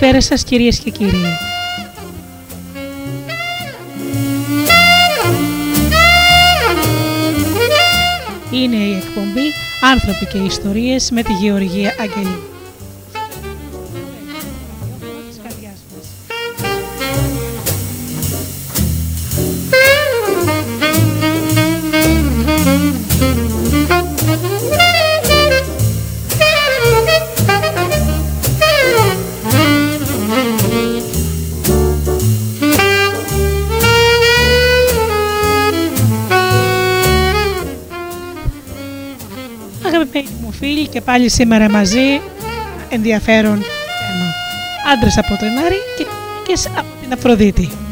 Καλησπέρα σας κυρίες και κύριοι. Είναι η εκπομπή «Άνθρωποι και ιστορίες» με τη Γεωργία Αγγελή. Πάλι σήμερα μαζί ενδιαφέρον θέμα. Άντρες από τον Άρη και, και από την Αφροδίτη.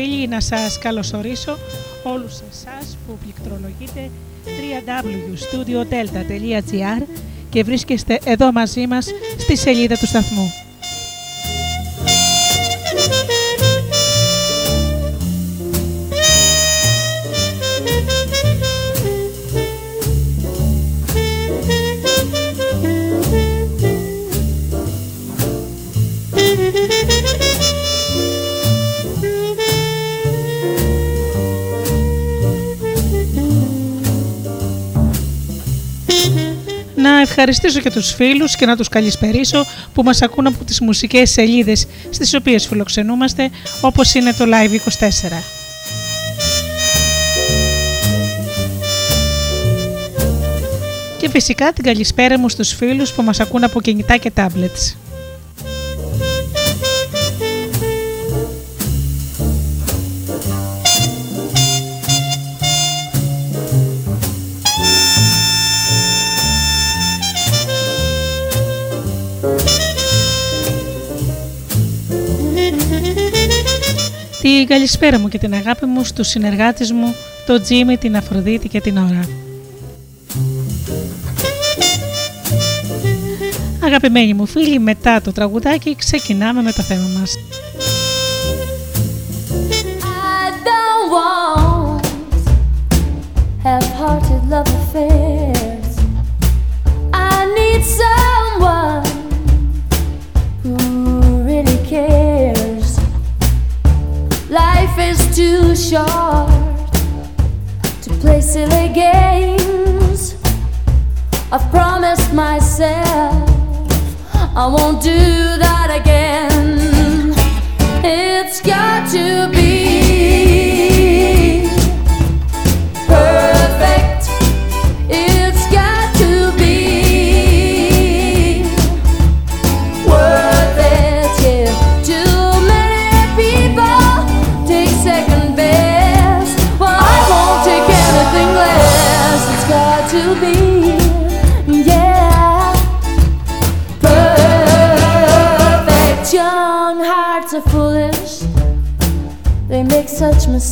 Φίλοι να σας καλωσορίσω όλους εσάς που πληκτρολογείτε www.studiodelta.gr και βρίσκεστε εδώ μαζί μας στη σελίδα του σταθμού. Ευχαριστήσω και τους φίλους και να τους καλησπερίσω που μας ακούν από τις μουσικές σελίδες στις οποίες φιλοξενούμαστε όπως είναι το Live24. Και φυσικά την καλησπέρα μου στους φίλους που μας ακούν από κινητά και tablets. Την καλησπέρα μου και την αγάπη μου στους συνεργάτες μου, τον Τζίμι, την Αφροδίτη και την Ωρα. Αγαπημένοι μου φίλοι, μετά το τραγουδάκι ξεκινάμε με το θέμα μας. Too short to play silly games. I've promised myself I won't do that again. It's got to be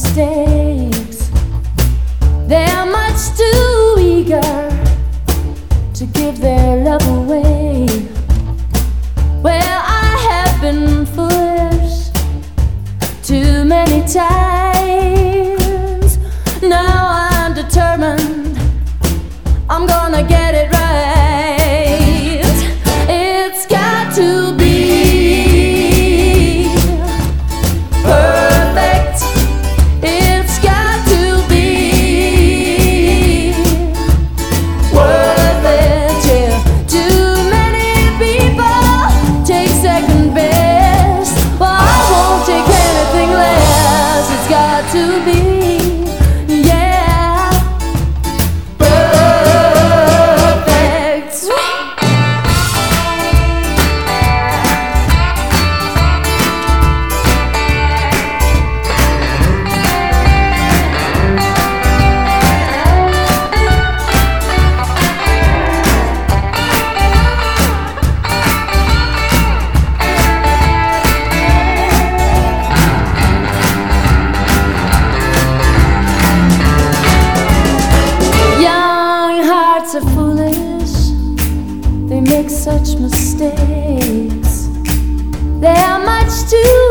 mistakes. They're much too eager to give their love away. Well, I have been foolish too many times. do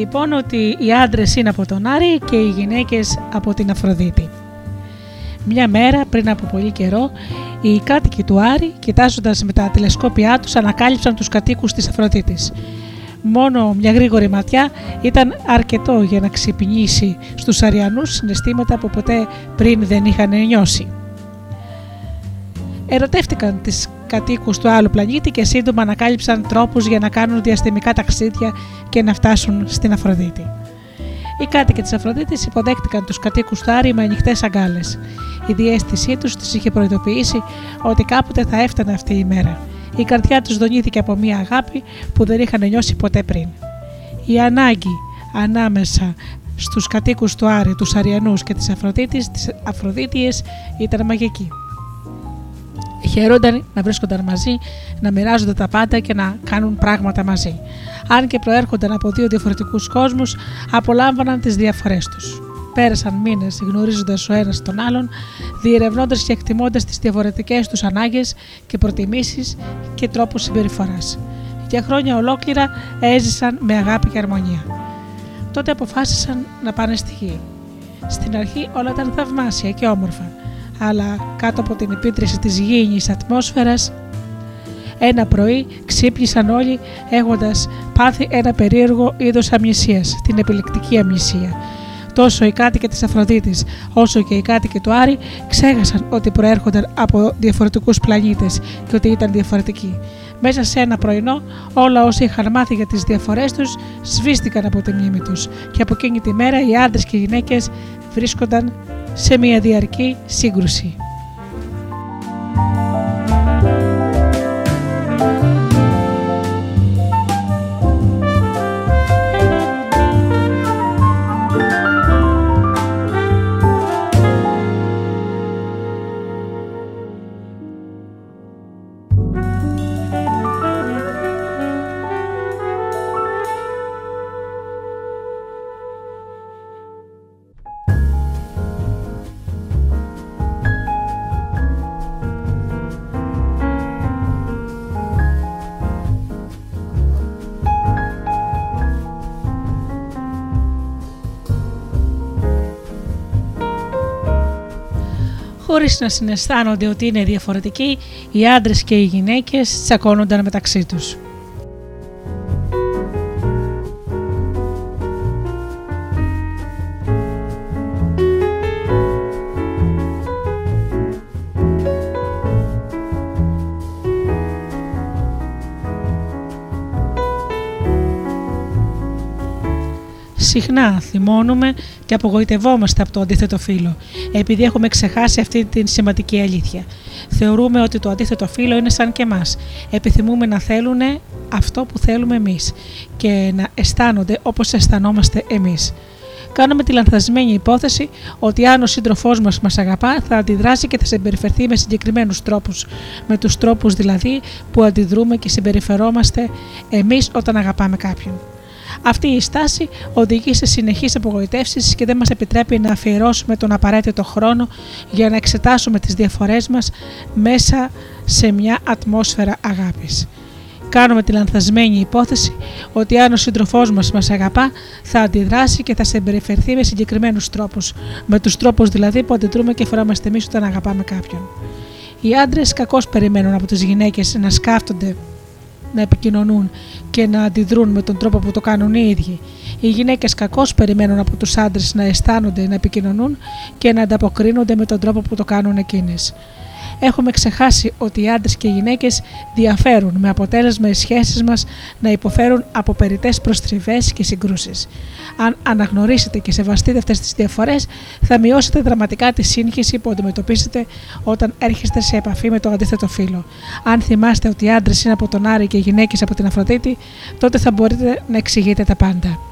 λοιπόν ότι οι άντρες είναι από τον Άρη και οι γυναίκες από την Αφροδίτη. Μια μέρα πριν από πολύ καιρό, οι κάτοικοι του Άρη, κοιτάζοντας με τα τηλεσκόπια τους, ανακάλυψαν τους κατοίκους της Αφροδίτης. Μόνο μια γρήγορη ματιά ήταν αρκετό για να ξυπνήσει στους Αριανούς συναισθήματα που ποτέ πριν δεν είχαν νιώσει. Ερωτεύτηκαν τις κατοίκους του άλλου πλανήτη και σύντομα ανακάλυψαν τρόπους για να κάνουν διαστημικά ταξίδια και να φτάσουν στην Αφροδίτη. Οι κάτοικοι της Αφροδίτης υποδέχτηκαν τους κατοίκους του Άρη με ανοιχτές αγκάλες. Η διέστησή τους του είχε προειδοποιήσει ότι κάποτε θα έφτανε αυτή η μέρα. Η καρδιά τους δονήθηκε από μια αγάπη που δεν είχαν νιώσει ποτέ πριν. Η ανάγκη ανάμεσα στους κατοίκους του Άρη, τους Αριανούς και τις Αφροδίτης, τις Αφροδίτιες ήταν μαγική. Χαίρονταν να βρίσκονταν μαζί, να μοιράζονται τα πάντα και να κάνουν πράγματα μαζί. Αν και προέρχονταν από δύο διαφορετικούς κόσμους, απολάμβαναν τις διαφορές τους. Πέρασαν μήνες γνωρίζοντας ο ένας τον άλλον, διερευνώντας και εκτιμώντας τις διαφορετικές τους ανάγκες και προτιμήσεις και τρόπους συμπεριφοράς. Για χρόνια ολόκληρα έζησαν με αγάπη και αρμονία. Τότε αποφάσισαν να πάνε στη γη. Στην αρχή όλα ήταν θαυμάσια και όμορφα, αλλά κάτω από την επίτρηση της γήινης ατμόσφαιρας ένα πρωί ξύπνησαν όλοι έχοντας πάθει ένα περίεργο είδος αμνησίας, την επιλεκτική αμνησία. Τόσο οι κάτοικοι της Αφροδίτης όσο και οι κάτοικοι του Άρη ξέχασαν ότι προέρχονταν από διαφορετικούς πλανήτες και ότι ήταν διαφορετικοί. Μέσα σε ένα πρωινό όλα όσοι είχαν μάθει για τις διαφορές τους σβήστηκαν από τη μνήμη τους και από εκείνη τη μέρα οι άντρες και οι γυναίκες βρίσκονταν σε μια διαρκή σύγκρουση. Χωρίς να συναισθάνονται ότι είναι διαφορετικοί, οι άντρες και οι γυναίκες τσακώνονταν μεταξύ τους. Συχνά θυμώνουμε και απογοητευόμαστε από το αντίθετο φύλλο, επειδή έχουμε ξεχάσει αυτή την σημαντική αλήθεια. Θεωρούμε ότι το αντίθετο φύλλο είναι σαν και εμάς. Επιθυμούμε να θέλουν αυτό που θέλουμε εμείς και να αισθάνονται όπως αισθανόμαστε εμείς. Κάνουμε τη λανθασμένη υπόθεση ότι αν ο σύντροφός μας μας αγαπά, θα αντιδράσει και θα συμπεριφερθεί με συγκεκριμένους τρόπους. Με τους τρόπους δηλαδή που αντιδρούμε και συμπεριφερόμαστε εμείς όταν αγαπάμε κάποιον. Αυτή η στάση οδηγεί σε συνεχείς απογοητεύσεις και δεν μας επιτρέπει να αφιερώσουμε τον απαραίτητο χρόνο για να εξετάσουμε τις διαφορές μας μέσα σε μια ατμόσφαιρα αγάπης κάνουμε τη λανθασμένη υπόθεση ότι αν ο σύντροφός μας μας αγαπά, θα αντιδράσει και θα συμπεριφερθεί με συγκεκριμένους τρόπους. Με τους τρόπους δηλαδή που αντιδρούμε και φοράμαστε εμείς όταν αγαπάμε κάποιον. Οι άντρες κακώς περιμένουν από τις γυναίκες να σκάφτονται, να επικοινωνούν και να αντιδρούν με τον τρόπο που το κάνουν οι ίδιοι. Οι γυναίκες κακώς περιμένουν από τους άντρες να αισθάνονται, να επικοινωνούν και να ανταποκρίνονται με τον τρόπο που το κάνουν εκείνες έχουμε ξεχάσει ότι οι άντρες και οι γυναίκες διαφέρουν, με αποτέλεσμα οι σχέσεις μας να υποφέρουν από περιττές προστριβές και συγκρούσεις. Αν αναγνωρίσετε και σεβαστείτε αυτές τις διαφορές, θα μειώσετε δραματικά τη σύγχυση που αντιμετωπίσετε όταν έρχεστε σε επαφή με το αντίθετο φύλλο. Αν θυμάστε ότι οι άντρες είναι από τον Άρη και οι γυναίκες από την Αφροδίτη, τότε θα μπορείτε να εξηγείτε τα πάντα.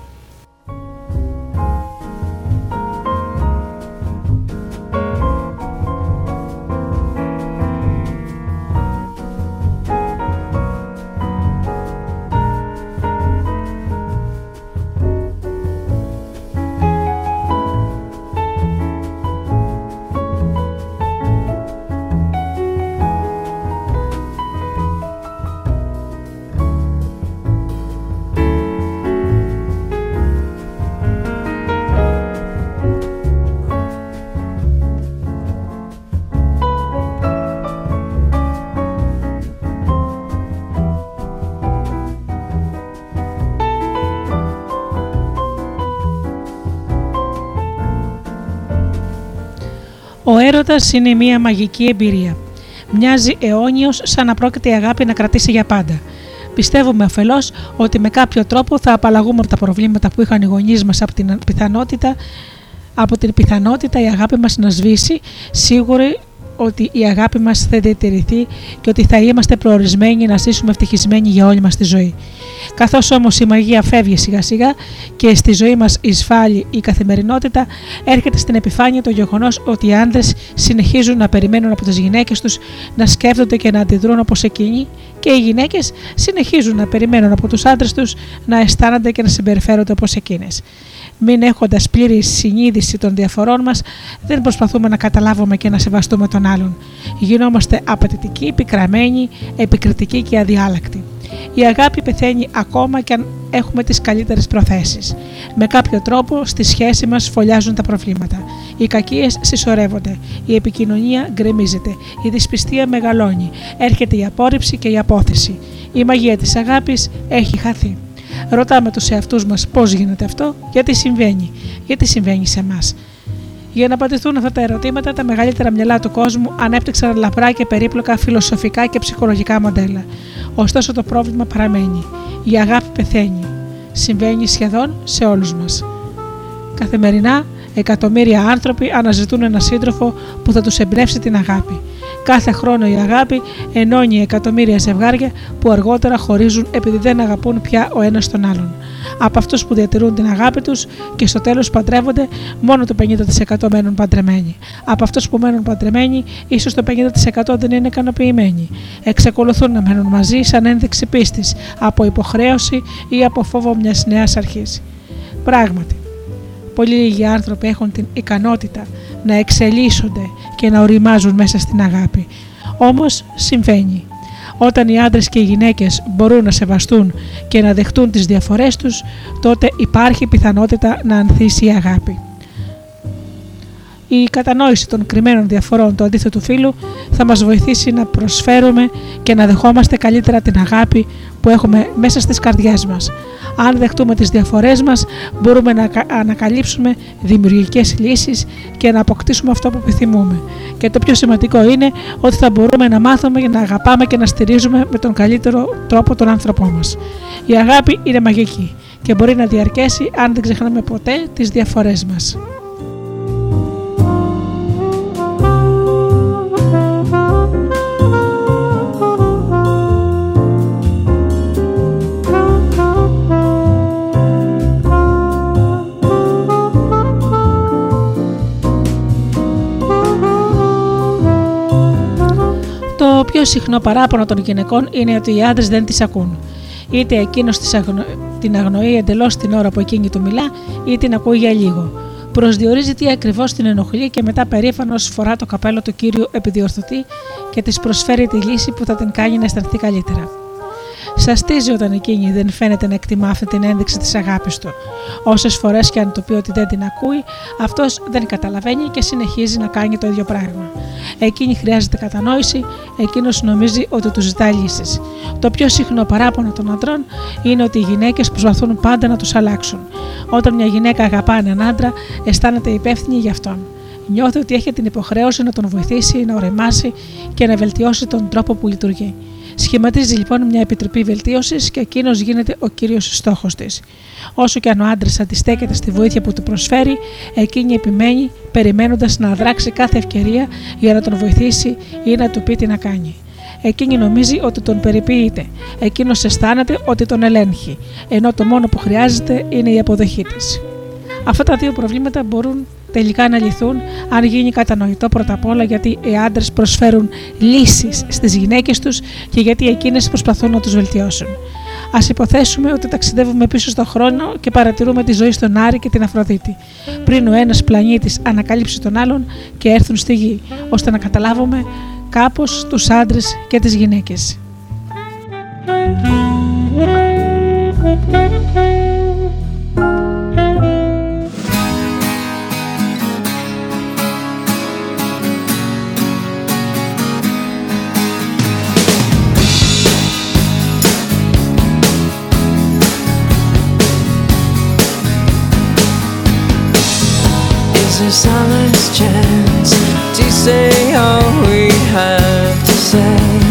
Ο έρωτας είναι μια μαγική εμπειρία. Μοιάζει αιώνιος σαν να πρόκειται η αγάπη να κρατήσει για πάντα. Πιστεύουμε αφελώς ότι με κάποιο τρόπο θα απαλλαγούμε από τα προβλήματα που είχαν οι γονείς μας από την πιθανότητα από την πιθανότητα η αγάπη μας να σβήσει, σίγουροι ότι η αγάπη μας θα διατηρηθεί και ότι θα είμαστε προορισμένοι να ζήσουμε ευτυχισμένοι για όλη μας τη ζωή. Καθώς όμως η μαγεία φεύγει σιγά σιγά και στη ζωή μας εισφάλει η καθημερινότητα, έρχεται στην επιφάνεια το γεγονός ότι οι άντρες συνεχίζουν να περιμένουν από τις γυναίκες τους να σκέφτονται και να αντιδρούν όπως εκείνοι και οι γυναίκες συνεχίζουν να περιμένουν από τους άντρες τους να αισθάνονται και να συμπεριφέρονται όπως εκείνες μην έχοντας πλήρη συνείδηση των διαφορών μας, δεν προσπαθούμε να καταλάβουμε και να σεβαστούμε τον άλλον. Γινόμαστε απαιτητικοί, πικραμένοι, επικριτικοί και αδιάλακτοι. Η αγάπη πεθαίνει ακόμα και αν έχουμε τις καλύτερες προθέσεις. Με κάποιο τρόπο στη σχέση μας φωλιάζουν τα προβλήματα. Οι κακίες συσσωρεύονται, η επικοινωνία γκρεμίζεται, η δυσπιστία μεγαλώνει, έρχεται η απόρριψη και η απόθεση. Η μαγεία της αγάπης έχει χαθεί. Ρωτάμε τους εαυτούς μας πώς γίνεται αυτό, γιατί συμβαίνει, γιατί συμβαίνει σε εμάς. Για να απαντηθούν αυτά τα ερωτήματα, τα μεγαλύτερα μυαλά του κόσμου ανέπτυξαν λαπρά και περίπλοκα φιλοσοφικά και ψυχολογικά μοντέλα. Ωστόσο το πρόβλημα παραμένει. Η αγάπη πεθαίνει. Συμβαίνει σχεδόν σε όλους μας. Καθημερινά, εκατομμύρια άνθρωποι αναζητούν ένα σύντροφο που θα τους εμπνεύσει την αγάπη. Κάθε χρόνο η αγάπη ενώνει εκατομμύρια ζευγάρια που αργότερα χωρίζουν επειδή δεν αγαπούν πια ο ένας τον άλλον. Από αυτούς που διατηρούν την αγάπη τους και στο τέλος παντρεύονται, μόνο το 50% μένουν παντρεμένοι. Από αυτούς που μένουν παντρεμένοι, ίσως το 50% δεν είναι ικανοποιημένοι. Εξακολουθούν να μένουν μαζί σαν ένδειξη πίστης, από υποχρέωση ή από φόβο μιας νέας αρχής. Πράγματι, πολύ λίγοι άνθρωποι έχουν την ικανότητα να εξελίσσονται και να οριμάζουν μέσα στην αγάπη. Όμως συμβαίνει. Όταν οι άντρες και οι γυναίκες μπορούν να σεβαστούν και να δεχτούν τις διαφορές τους, τότε υπάρχει πιθανότητα να ανθίσει η αγάπη. Η κατανόηση των κρυμμένων διαφορών του αντίθετου φίλου θα μας βοηθήσει να προσφέρουμε και να δεχόμαστε καλύτερα την αγάπη που έχουμε μέσα στις καρδιές μας. Αν δεχτούμε τις διαφορές μας, μπορούμε να ανακαλύψουμε δημιουργικές λύσεις και να αποκτήσουμε αυτό που επιθυμούμε. Και το πιο σημαντικό είναι ότι θα μπορούμε να μάθουμε να αγαπάμε και να στηρίζουμε με τον καλύτερο τρόπο τον άνθρωπό μας. Η αγάπη είναι μαγική και μπορεί να διαρκέσει αν δεν ξεχνάμε ποτέ τις διαφορές μας. Πιο συχνό παράπονο των γυναικών είναι ότι οι άντρες δεν τις ακούν. Είτε εκείνος την αγνοεί εντελώς την ώρα που εκείνη του μιλά, είτε την ακούει για λίγο. Προσδιορίζει τι ακριβώς την ενοχλεί και μετά περήφανος φορά το καπέλο του κύριου επιδιορθωτή και της προσφέρει τη λύση που θα την κάνει να αισθανθεί καλύτερα. Σαστίζει όταν εκείνη δεν φαίνεται να εκτιμά αυτή την ένδειξη της αγάπης του. Όσες φορές και αν του πει ότι δεν την ακούει, αυτός δεν καταλαβαίνει και συνεχίζει να κάνει το ίδιο πράγμα. Εκείνη χρειάζεται κατανόηση, εκείνος νομίζει ότι τους ζητάει λύσεις. Το πιο συχνό παράπονο των αντρών είναι ότι οι γυναίκες προσπαθούν πάντα να τους αλλάξουν. Όταν μια γυναίκα αγαπά έναν άντρα, αισθάνεται υπεύθυνη για αυτόν. Νιώθει ότι έχει την υποχρέωση να τον βοηθήσει, να ορεμάσει και να βελτιώσει τον τρόπο που λειτουργεί. Σχηματίζει λοιπόν μια επιτροπή βελτίωσης και εκείνος γίνεται ο κύριος στόχος της. Όσο και αν ο άντρας αντιστέκεται στη βοήθεια που του προσφέρει, εκείνη επιμένει, περιμένοντας να δράξει κάθε ευκαιρία για να τον βοηθήσει ή να του πει τι να κάνει. Εκείνη νομίζει ότι τον περιποιείται. Εκείνος αισθάνεται ότι τον ελέγχει, ενώ το μόνο που χρειάζεται είναι η αποδοχή της. Αυτά τα δύο προβλήματα μπορούν τελικά να λυθούν αν γίνει κατανοητό πρώτα απ' όλα γιατί οι άντρες προσφέρουν λύσεις στις γυναίκες τους και γιατί εκείνες προσπαθούν να τους βελτιώσουν. Α υποθέσουμε ότι ταξιδεύουμε πίσω στον χρόνο και παρατηρούμε τη ζωή στον Άρη και την Αφροδίτη, πριν ο ένας πλανήτης ανακαλύψει τον άλλον και έρθουν στη γη, ώστε να καταλάβουμε κάπως τους άντρες και τις γυναίκες. A silence chance to say all we have to say.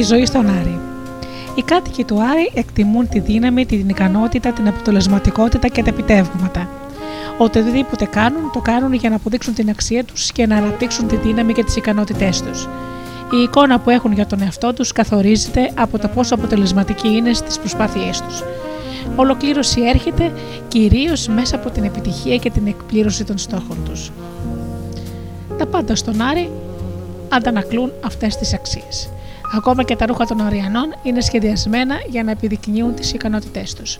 τη ζωή στον Άρη. Οι κάτοικοι του Άρη εκτιμούν τη δύναμη, την ικανότητα, την αποτελεσματικότητα και τα επιτεύγματα. Οτιδήποτε κάνουν, το κάνουν για να αποδείξουν την αξία τους και να αναπτύξουν τη δύναμη και τις ικανότητές τους. Η εικόνα που έχουν για τον εαυτό τους καθορίζεται από το πόσο αποτελεσματικοί είναι στις προσπάθειές τους. Ολοκλήρωση έρχεται κυρίως μέσα από την επιτυχία και την εκπλήρωση των στόχων τους. Τα πάντα στον Άρη αντανακλούν αυτές τις αξίες. Ακόμα και τα ρούχα των Αριανών είναι σχεδιασμένα για να επιδεικνύουν τις ικανότητές τους.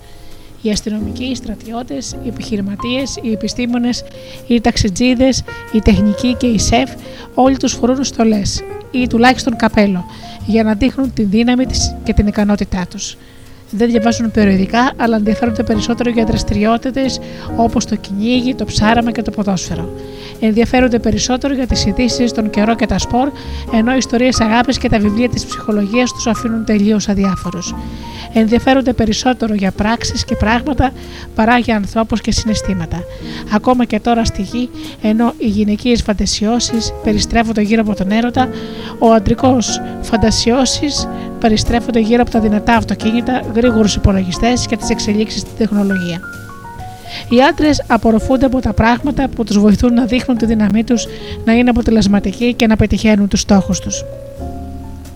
Οι αστυνομικοί, οι στρατιώτες, οι επιχειρηματίες, οι επιστήμονες, οι ταξιτζίδες, οι τεχνικοί και οι σεφ, όλοι τους φορούν στολές ή τουλάχιστον καπέλο, για να δείχνουν τη δύναμη της και την ικανότητά τους. Δεν διαβάζουν περιοδικά, αλλά ενδιαφέρονται περισσότερο για δραστηριότητες όπως το κυνήγι, το ψάραμα και το ποδόσφαιρο. Ενδιαφέρονται περισσότερο για τις ειδήσεις, τον καιρό και τα σπορ, ενώ οι ιστορίες αγάπη και τα βιβλία της ψυχολογίας τους αφήνουν τελείως αδιάφορους. Ενδιαφέρονται περισσότερο για πράξεις και πράγματα παρά για ανθρώπους και συναισθήματα. Ακόμα και τώρα στη γη, ενώ οι γυναικείες φαντασιώσεις περιστρέφονται γύρω από τον έρωτα, ο αντρικός φαντασιώσεις περιστρέφονται γύρω από τα δυνατά αυτοκίνητα, γρήγορους υπολογιστές και τις εξελίξεις στην τεχνολογία. Οι άντρες απορροφούνται από τα πράγματα που τους βοηθούν να δείχνουν τη δύναμή τους, να είναι αποτελεσματικοί και να πετυχαίνουν τους στόχους τους.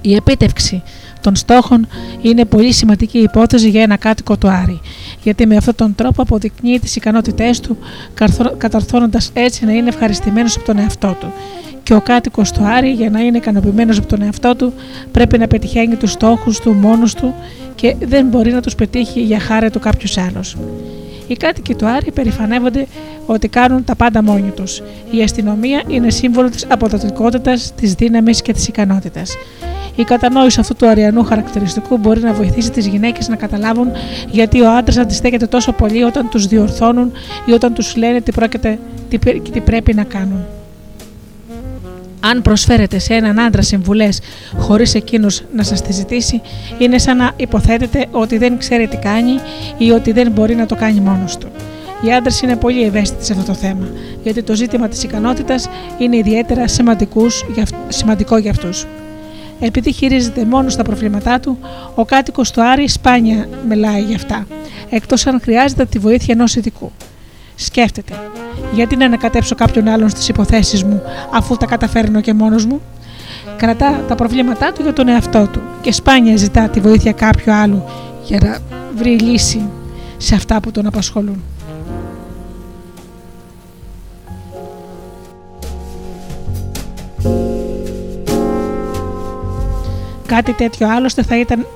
Η επίτευξη των στόχων είναι πολύ σημαντική υπόθεση για ένα κάτοικο του Άρη, γιατί με αυτόν τον τρόπο αποδεικνύει τις ικανότητές του, καταρθώνοντας έτσι να είναι ευχαριστημένος από τον εαυτό του και ο κάτοικος του Άρη για να είναι ικανοποιημένος από τον εαυτό του πρέπει να πετυχαίνει τους στόχους του μόνος του και δεν μπορεί να τους πετύχει για χάρη του κάποιο άλλο. Οι κάτοικοι του Άρη περηφανεύονται ότι κάνουν τα πάντα μόνοι τους. Η αστυνομία είναι σύμβολο της αποδοτικότητας, της δύναμης και της ικανότητας. Η κατανόηση αυτού του αριανού χαρακτηριστικού μπορεί να βοηθήσει τις γυναίκες να καταλάβουν γιατί ο άντρας αντιστέκεται τόσο πολύ όταν τους διορθώνουν ή όταν τους λένε τι, πρόκειται, τι πρέπει να κάνουν. Αν προσφέρετε σε έναν άντρα συμβουλές χωρίς εκείνος να σας τη ζητήσει, είναι σαν να υποθέτετε ότι δεν ξέρει τι κάνει ή ότι δεν μπορεί να το κάνει μόνος του. Οι άντρες είναι πολύ ευαίσθητοι σε αυτό το θέμα, γιατί το ζήτημα της ικανότητας είναι ιδιαίτερα σημαντικό για αυτούς. Επειδή χειρίζεται μόνος τα προβλήματά του, ο κάτοικος του Άρη σπάνια μιλάει για αυτά, εκτός αν χρειάζεται τη βοήθεια ενός ειδικού. Σκέφτεται, γιατί να ανακατέψω κάποιον άλλον στις υποθέσεις μου, αφού τα καταφέρνω και μόνος μου; Κρατά τα προβλήματά του για τον εαυτό του και σπάνια ζητά τη βοήθεια κάποιου άλλου για να βρει λύση σε αυτά που τον απασχολούν. Κάτι τέτοιο άλλωστε θα ήταν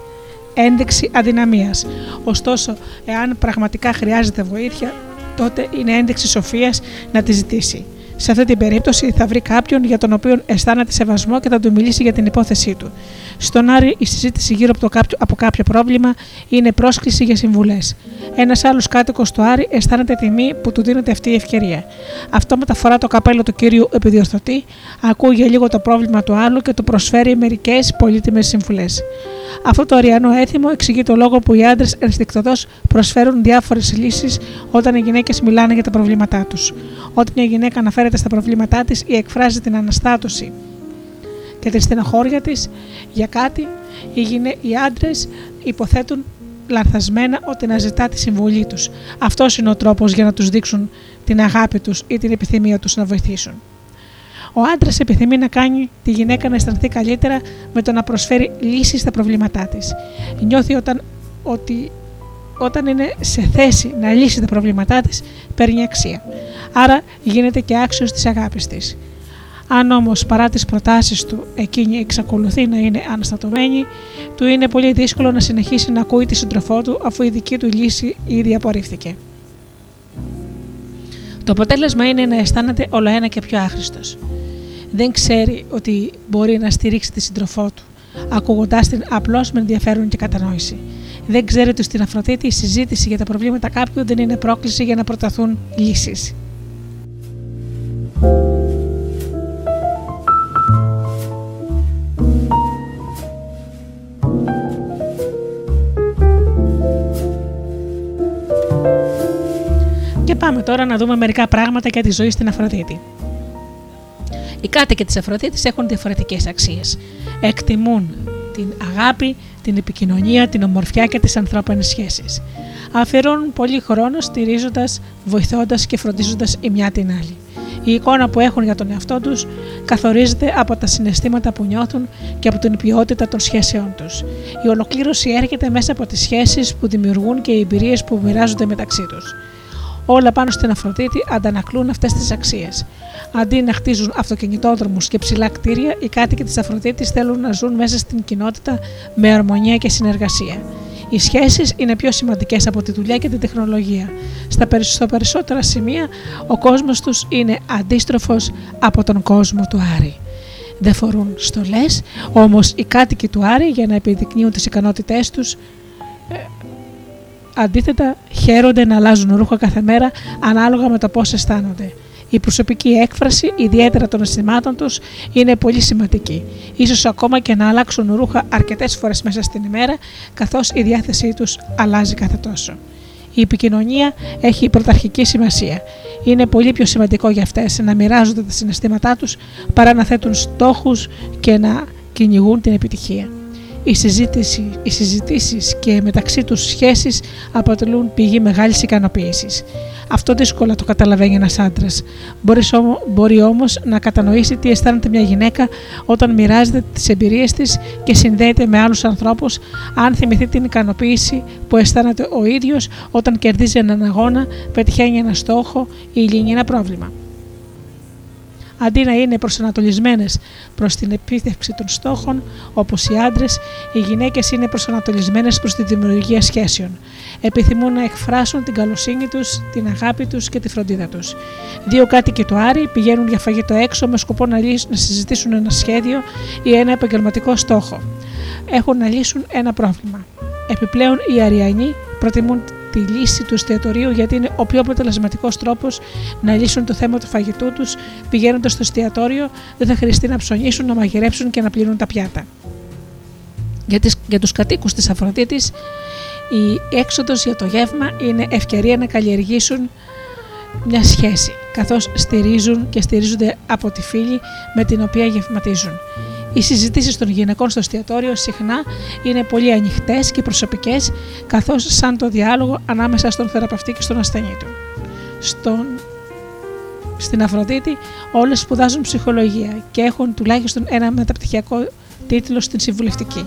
ένδειξη αδυναμίας. Ωστόσο, εάν πραγματικά χρειάζεται βοήθεια, τότε είναι ένδειξη σοφίας να τη ζητήσει. Σε αυτή την περίπτωση θα βρει κάποιον για τον οποίο αισθάνεται σεβασμό και θα του μιλήσει για την υπόθεσή του. Στον Άρη, η συζήτηση γύρω από, κάποιο, από κάποιο πρόβλημα είναι πρόσκληση για συμβουλές. Ένας άλλος κάτοικος του Άρη αισθάνεται τιμή που του δίνεται αυτή η ευκαιρία. Αυτό μεταφορά το καπέλο του κύριου επιδιορθωτή, ακούει για λίγο το πρόβλημα του άλλου και του προσφέρει μερικές πολύτιμες συμβουλές. Αυτό το αριανό έθιμο εξηγεί το λόγο που οι άντρες ενστικτοδός προσφέρουν διάφορες λύσεις όταν οι γυναίκες μιλάνε για τα προβλήματά τους. Όταν μια γυναίκα αναφέρεται στα προβλήματά της ή εκφράζει την αναστάτωση και τη στενοχώρια της για κάτι, οι, γυναί... οι άντρες υποθέτουν λανθασμένα ότι να ζητά τη συμβολή τους. Αυτός είναι ο τρόπος για να τους δείξουν την αγάπη τους ή την επιθυμία τους να βοηθήσουν. Ο άντρας επιθυμεί να κάνει τη γυναίκα να αισθανθεί καλύτερα με το να προσφέρει λύσεις στα προβλήματά της. Νιώθει όταν, ότι όταν είναι σε θέση να λύσει τα προβλήματά της, παίρνει αξία. Άρα γίνεται και άξιος της αγάπης της. Αν όμως παρά τις προτάσεις του εκείνη εξακολουθεί να είναι αναστατωμένη, του είναι πολύ δύσκολο να συνεχίσει να ακούει τη σύντροφό του αφού η δική του λύση ήδη απορρίφθηκε. Το αποτέλεσμα είναι να αισθάνεται όλο ένα και πιο άχρηστος. Δεν ξέρει ότι μπορεί να στηρίξει τη σύντροφό του, ακούγοντάς την απλώς με ενδιαφέρον και κατανόηση. Δεν ξέρει ότι στην Αφροδίτη η συζήτηση για τα προβλήματα κάποιου δεν είναι πρόκληση για να προταθούν λύσεις. Και πάμε τώρα να δούμε μερικά πράγματα για τη ζωή στην Αφροδίτη. Οι κάτοικοι της Αφροδίτης έχουν διαφορετικές αξίες. Εκτιμούν την αγάπη, την επικοινωνία, την ομορφιά και τις ανθρώπινες σχέσεις. Αφιερώνουν πολύ χρόνο στηρίζοντας, βοηθώντας και φροντίζοντας η μια την άλλη. Η εικόνα που έχουν για τον εαυτό τους καθορίζεται από τα συναισθήματα που νιώθουν και από την ποιότητα των σχέσεών τους. Η ολοκλήρωση έρχεται μέσα από τις σχέσεις που δημιουργούν και οι εμπειρίες που μοιράζονται μεταξύ τους. Όλα πάνω στην Αφροδίτη αντανακλούν αυτές τις αξίες. Αντί να χτίζουν αυτοκινητόδρομους και ψηλά κτίρια, οι κάτοικοι της Αφροδίτης θέλουν να ζουν μέσα στην κοινότητα με αρμονία και συνεργασία. Οι σχέσεις είναι πιο σημαντικές από τη δουλειά και την τεχνολογία. Στα περισσότερα σημεία, ο κόσμος τους είναι αντίστροφος από τον κόσμο του Άρη. Δεν φορούν στολές, όμως οι κάτοικοι του Άρη για να επιδεικνύουν τις ικανότητές τους ε, αντίθετα χαίρονται να αλλάζουν ρούχα κάθε μέρα ανάλογα με το πώς αισθάνονται. Η προσωπική έκφραση, ιδιαίτερα των αισθημάτων τους, είναι πολύ σημαντική. Ίσως ακόμα και να αλλάξουν ρούχα αρκετές φορές μέσα στην ημέρα, καθώς η διάθεσή τους αλλάζει κάθε τόσο. Η επικοινωνία έχει πρωταρχική σημασία. Είναι πολύ πιο σημαντικό για αυτές να μοιράζονται τα συναισθήματά τους παρά να θέτουν στόχους και να κυνηγούν την επιτυχία. Η συζήτηση, οι συζητήσεις και μεταξύ τους σχέσεις αποτελούν πηγή μεγάλης ικανοποίησης. Αυτό δύσκολα το καταλαβαίνει ένας άντρας. Μπορεί όμως να κατανοήσει τι αισθάνεται μια γυναίκα όταν μοιράζεται τις εμπειρίες της και συνδέεται με άλλους ανθρώπους αν θυμηθεί την ικανοποίηση που αισθάνεται ο ίδιος όταν κερδίζει έναν αγώνα, πετυχαίνει ένα στόχο ή λύνει ένα πρόβλημα αντί να είναι προσανατολισμένες προς την επίτευξη των στόχων, όπως οι άντρες, οι γυναίκες είναι προσανατολισμένες προς τη δημιουργία σχέσεων. Επιθυμούν να εκφράσουν την καλοσύνη τους, την αγάπη τους και τη φροντίδα τους. Δύο κάτοικοι του Άρη πηγαίνουν για φαγητό έξω με σκοπό να, να συζητήσουν ένα σχέδιο ή ένα επαγγελματικό στόχο. Έχουν να λύσουν ένα πρόβλημα. Επιπλέον, οι Αριανοί προτιμούν τη λύση του εστιατορίου γιατί είναι ο πιο αποτελεσματικός τρόπος να λύσουν το θέμα του φαγητού τους πηγαίνοντας στο εστιατόριο, δεν θα χρειαστεί να ψωνίσουν, να μαγειρέψουν και να πλύνουν τα πιάτα. Για, τις, για τους κατοίκους της Αφροδίτης η έξοδος για το γεύμα είναι ευκαιρία να καλλιεργήσουν μια σχέση καθώς στηρίζουν και στηρίζονται από τη φίλη με την οποία γευματίζουν. Οι συζητήσεις των γυναικών στο εστιατόριο συχνά είναι πολύ ανοιχτές και προσωπικές, καθώς σαν το διάλογο ανάμεσα στον θεραπευτή και στον ασθενή του. Στον... Στην Αφροδίτη όλες σπουδάζουν ψυχολογία και έχουν τουλάχιστον ένα μεταπτυχιακό τίτλο στην συμβουλευτική.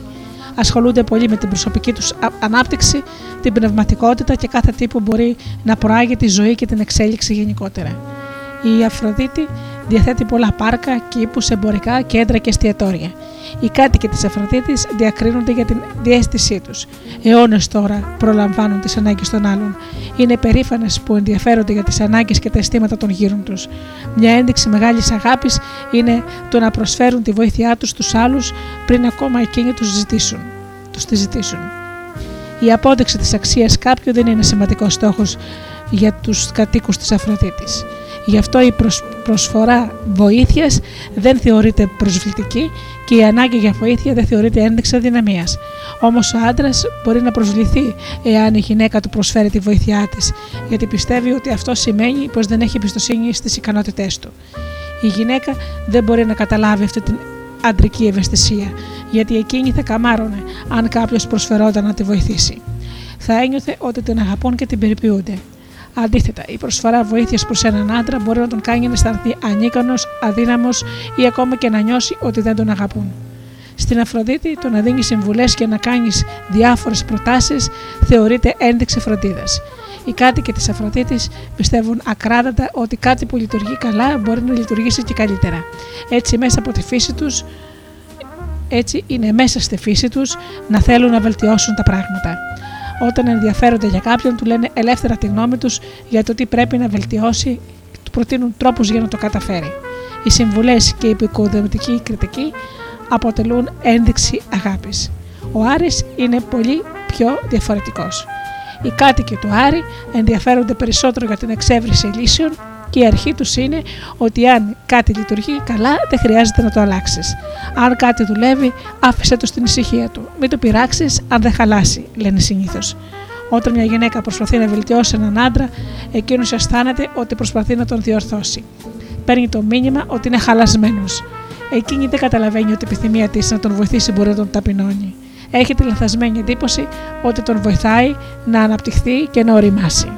Ασχολούνται πολύ με την προσωπική τους ανάπτυξη, την πνευματικότητα και κάθε τι που μπορεί να προάγει τη ζωή και την εξέλιξη γενικότερα. Η Αφροδίτη διαθέτει πολλά πάρκα, κήπους, εμπορικά, κέντρα και εστιατόρια. Οι κάτοικοι της Αφροδίτης διακρίνονται για την διέστησή τους. Αιώνες τώρα προλαμβάνουν τις ανάγκες των άλλων. Είναι περήφανες που ενδιαφέρονται για τις ανάγκες και τα αισθήματα των γύρων τους. Μια ένδειξη μεγάλης αγάπης είναι το να προσφέρουν τη βοήθειά τους στους άλλους πριν ακόμα εκείνοι τους ζητήσουν. Τους τη ζητήσουν. Η απόδειξη της αξίας κάποιου δεν είναι σημαντικός στόχος για τους κατοίκους της Αφροδίτης. Γι' αυτό η προσφορά βοήθειας δεν θεωρείται προσβλητική και η ανάγκη για βοήθεια δεν θεωρείται ένδειξη αδυναμίας. Όμως ο άντρας μπορεί να προσβληθεί εάν η γυναίκα του προσφέρει τη βοήθειά της, γιατί πιστεύει ότι αυτό σημαίνει πως δεν έχει εμπιστοσύνη στις ικανότητές του. Η γυναίκα δεν μπορεί να καταλάβει αυτή την αντρική ευαισθησία, γιατί εκείνη θα καμάρωνε αν κάποιος προσφερόταν να τη βοηθήσει. Θα ένιωθε ότι την αγαπούν και την περιποιούνται. Αντίθετα, η προσφορά βοήθειας προς έναν άντρα μπορεί να τον κάνει να αισθανθεί ανίκανος, αδύναμος ή ακόμα και να νιώσει ότι δεν τον αγαπούν. Στην Αφροδίτη, το να δίνεις συμβουλές και να κάνεις διάφορες προτάσεις θεωρείται ένδειξη φροντίδας. Οι κάτοικοι της Αφροδίτης πιστεύουν ακράδαντα ότι κάτι που λειτουργεί καλά μπορεί να λειτουργήσει και καλύτερα. Έτσι, μέσα από τη φύση τους, έτσι είναι μέσα στη φύση τους να θέλουν να βελτιώσουν τα πράγματα όταν ενδιαφέρονται για κάποιον, του λένε ελεύθερα τη γνώμη τους για το τι πρέπει να βελτιώσει, του προτείνουν τρόπους για να το καταφέρει. Οι συμβουλές και η επικοδομητική κριτική αποτελούν ένδειξη αγάπης. Ο Άρης είναι πολύ πιο διαφορετικός. Οι κάτοικοι του Άρη ενδιαφέρονται περισσότερο για την εξέβριση λύσεων και η αρχή τους είναι ότι αν κάτι λειτουργεί καλά, δεν χρειάζεται να το αλλάξεις. Αν κάτι δουλεύει, άφησε το στην ησυχία του. Μην το πειράξεις αν δεν χαλάσει, λένε συνήθως. Όταν μια γυναίκα προσπαθεί να βελτιώσει έναν άντρα, εκείνος αισθάνεται ότι προσπαθεί να τον διορθώσει. Παίρνει το μήνυμα ότι είναι χαλασμένος. Εκείνη δεν καταλαβαίνει ότι η επιθυμία της να τον βοηθήσει μπορεί να τον ταπεινώνει. Έχει τη λανθασμένη εντύπωση ότι τον βοηθάει να αναπτυχθεί και να οριμάσει.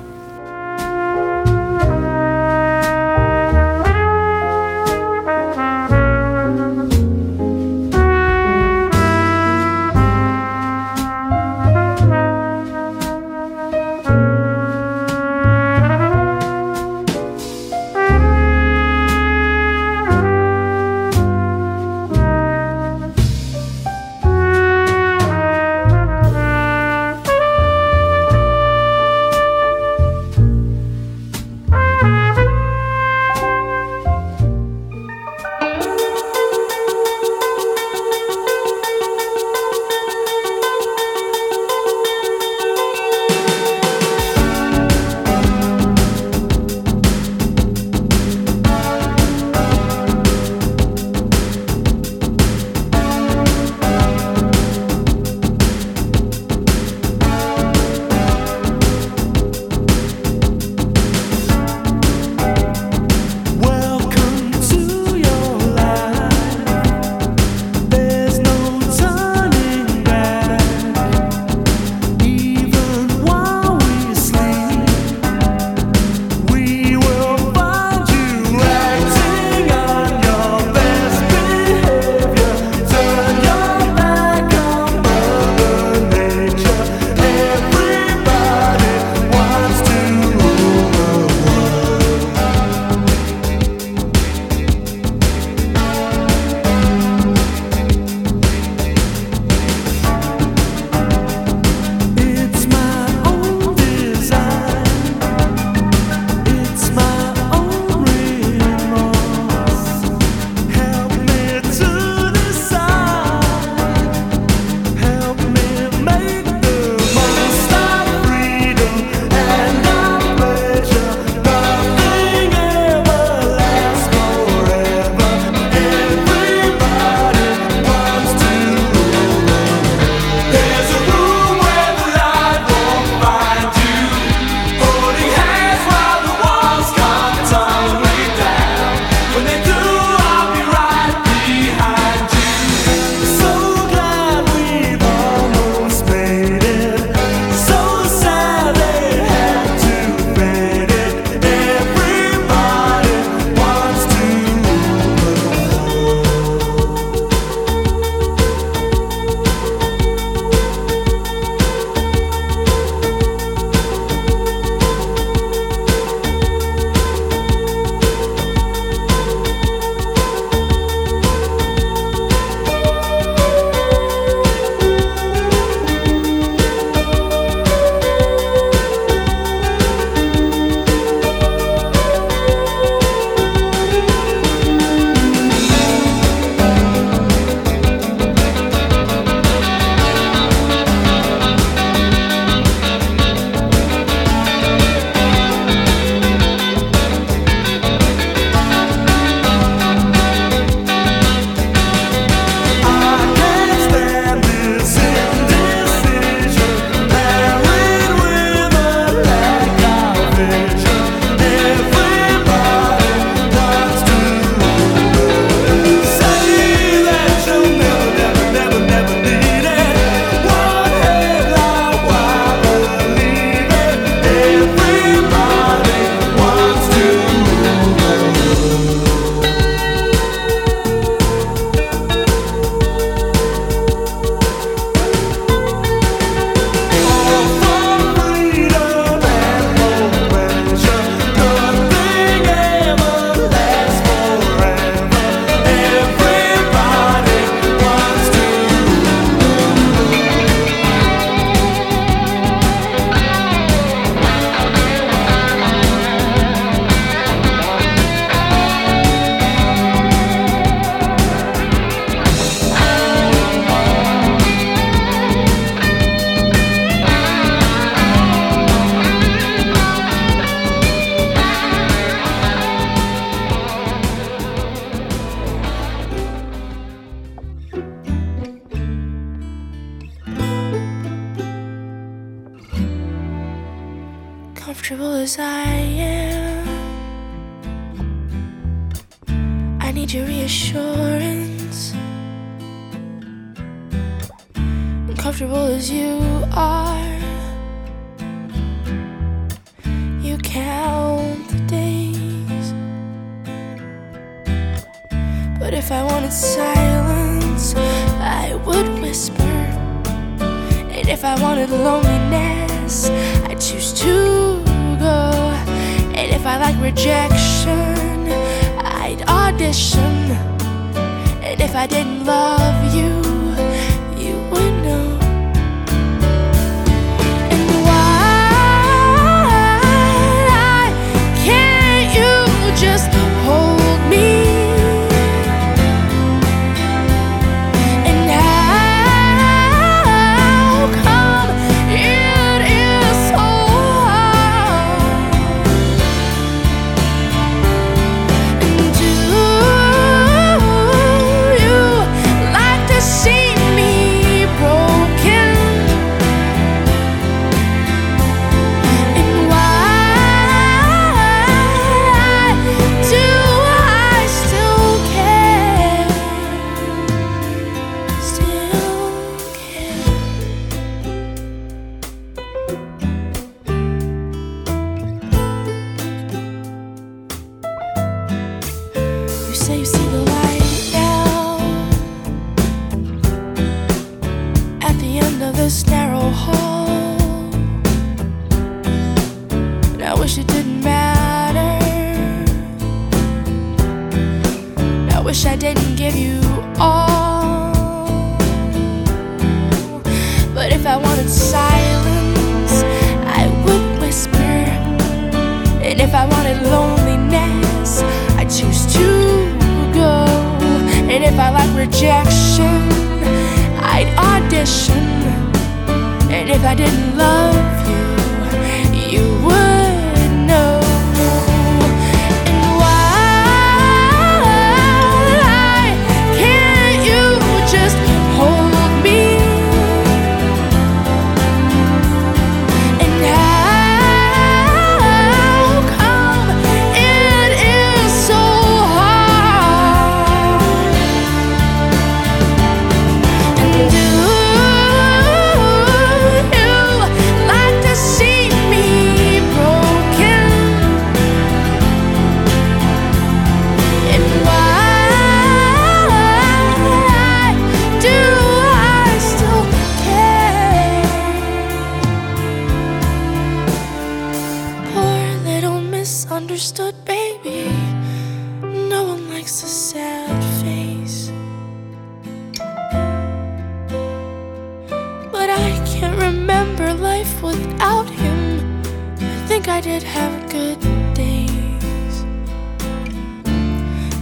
Did have good days.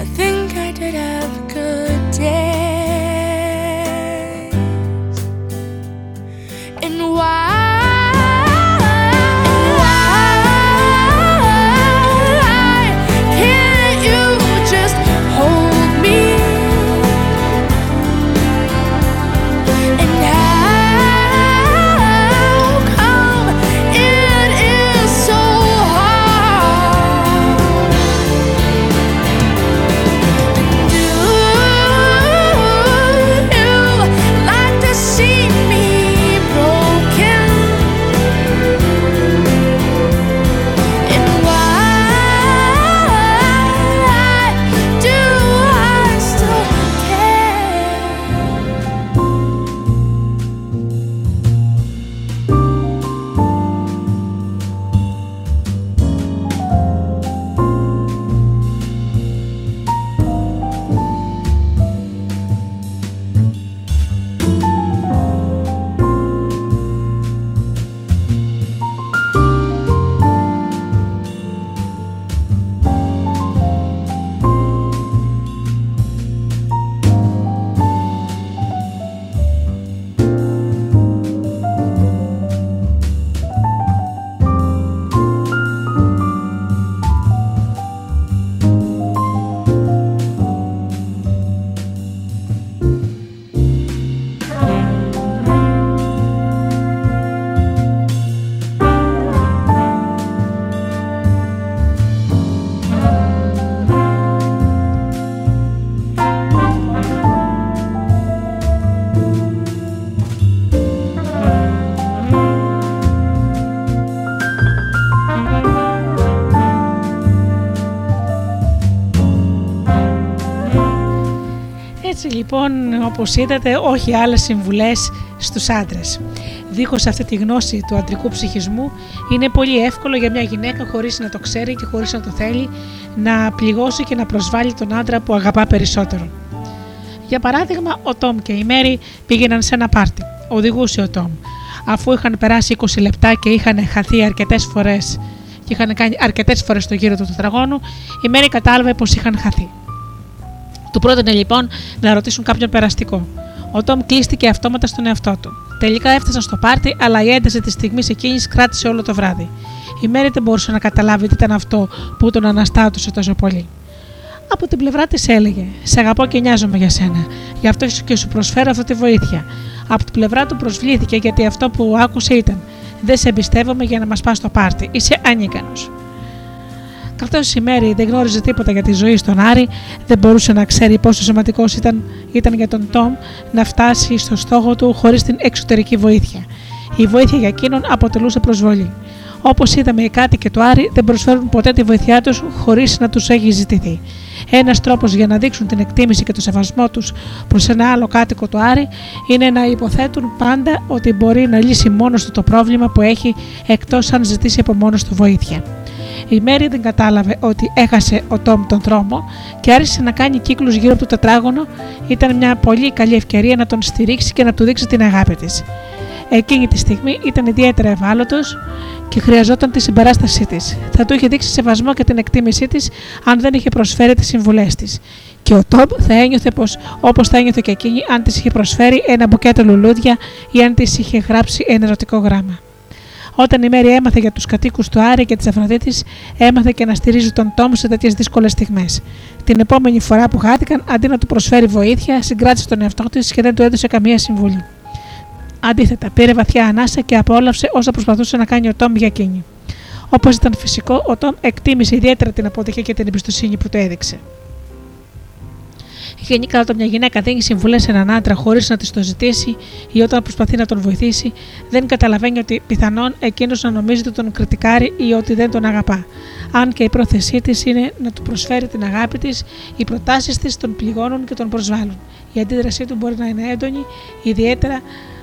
I think I did have λοιπόν, όπως είδατε, όχι άλλες συμβουλές στους άντρες. Δίχως αυτή τη γνώση του αντρικού ψυχισμού, είναι πολύ εύκολο για μια γυναίκα χωρίς να το ξέρει και χωρίς να το θέλει να πληγώσει και να προσβάλλει τον άντρα που αγαπά περισσότερο. Για παράδειγμα, ο Τόμ και η Μέρη πήγαιναν σε ένα πάρτι. Οδηγούσε ο Τόμ. Αφού είχαν περάσει 20 λεπτά και είχαν χαθεί αρκετές φορές και είχαν κάνει αρκετές φορές το γύρο του τετραγώνου, η Μέρη κατάλαβε πως είχαν χαθεί. Του πρότεινε λοιπόν να ρωτήσουν κάποιον περαστικό. Ο Τόμ κλείστηκε αυτόματα στον εαυτό του. Τελικά έφτασαν στο πάρτι, αλλά η ένταση της στιγμής εκείνης κράτησε όλο το βράδυ. Η Μέρη δεν μπορούσε να καταλάβει τι ήταν αυτό που τον αναστάτωσε τόσο πολύ. Από την πλευρά της έλεγε: Σε αγαπώ και νοιάζομαι για σένα. Γι' αυτό και σου προσφέρω αυτή τη βοήθεια. Από την πλευρά του προσβλήθηκε γιατί αυτό που άκουσε ήταν: Δεν σε εμπιστεύομαι για να μας πας στο πάρτι. Είσαι ανίκανος. Καθώ η Μέρη δεν γνώριζε τίποτα για τη ζωή στον Άρη, δεν μπορούσε να ξέρει πόσο σημαντικό ήταν, ήταν για τον Τόμ να φτάσει στο στόχο του χωρίς την εξωτερική βοήθεια. Η βοήθεια για εκείνον αποτελούσε προσβολή. Όπως είδαμε, οι κάτοικοι του Άρη δεν προσφέρουν ποτέ τη βοήθειά τους χωρίς να τους έχει ζητηθεί. Ένας τρόπος για να δείξουν την εκτίμηση και το σεβασμό τους προς ένα άλλο κάτοικο του Άρη είναι να υποθέτουν πάντα ότι μπορεί να λύσει μόνος του το πρόβλημα που έχει εκτός αν ζητήσει από μόνος του βοήθεια. Η Μέρη δεν κατάλαβε ότι έχασε ο Τόμ τον δρόμο και άρχισε να κάνει κύκλους γύρω από το τετράγωνο. Ήταν μια πολύ καλή ευκαιρία να τον στηρίξει και να του δείξει την αγάπη της. Εκείνη τη στιγμή ήταν ιδιαίτερα ευάλωτος και χρειαζόταν τη συμπαράστασή της. Θα του είχε δείξει σεβασμό και την εκτίμησή της αν δεν είχε προσφέρει τις συμβουλές της. Και ο Τόμ θα ένιωθε πως όπως θα ένιωθε και εκείνη αν της είχε προσφέρει ένα μπουκέτο λουλούδια ή αν της είχε γράψει ένα ερωτικό γράμμα. Όταν η Μέρη έμαθε για τους κατοίκους του Άρη και της Αφροδίτης, έμαθε και να στηρίζει τον Τόμ σε τέτοιες δύσκολες στιγμές. Την επόμενη φορά που χάθηκαν, αντί να του προσφέρει βοήθεια, συγκράτησε τον εαυτό της και δεν του έδωσε καμία συμβουλή. Αντίθετα, πήρε βαθιά ανάσα και απόλαυσε όσα προσπαθούσε να κάνει ο Τόμ για εκείνη. Όπως ήταν φυσικό, ο Τόμ εκτίμησε ιδιαίτερα την αποδοχή και την εμπιστοσύνη που του έδειξε. Γενικά, όταν μια γυναίκα δίνει συμβουλές σε έναν άντρα χωρίς να της το ζητήσει ή όταν προσπαθεί να τον βοηθήσει, δεν καταλαβαίνει ότι πιθανόν εκείνος να νομίζει ότι τον κριτικάρει ή ότι δεν τον αγαπά. Αν και η πρόθεσή της είναι να του προσφέρει την αγάπη της, οι προτάσεις της τον πληγώνουν και τον προσβάλλουν. Η αντίδρασή του μπορεί να είναι έντονη, ιδιαίτερα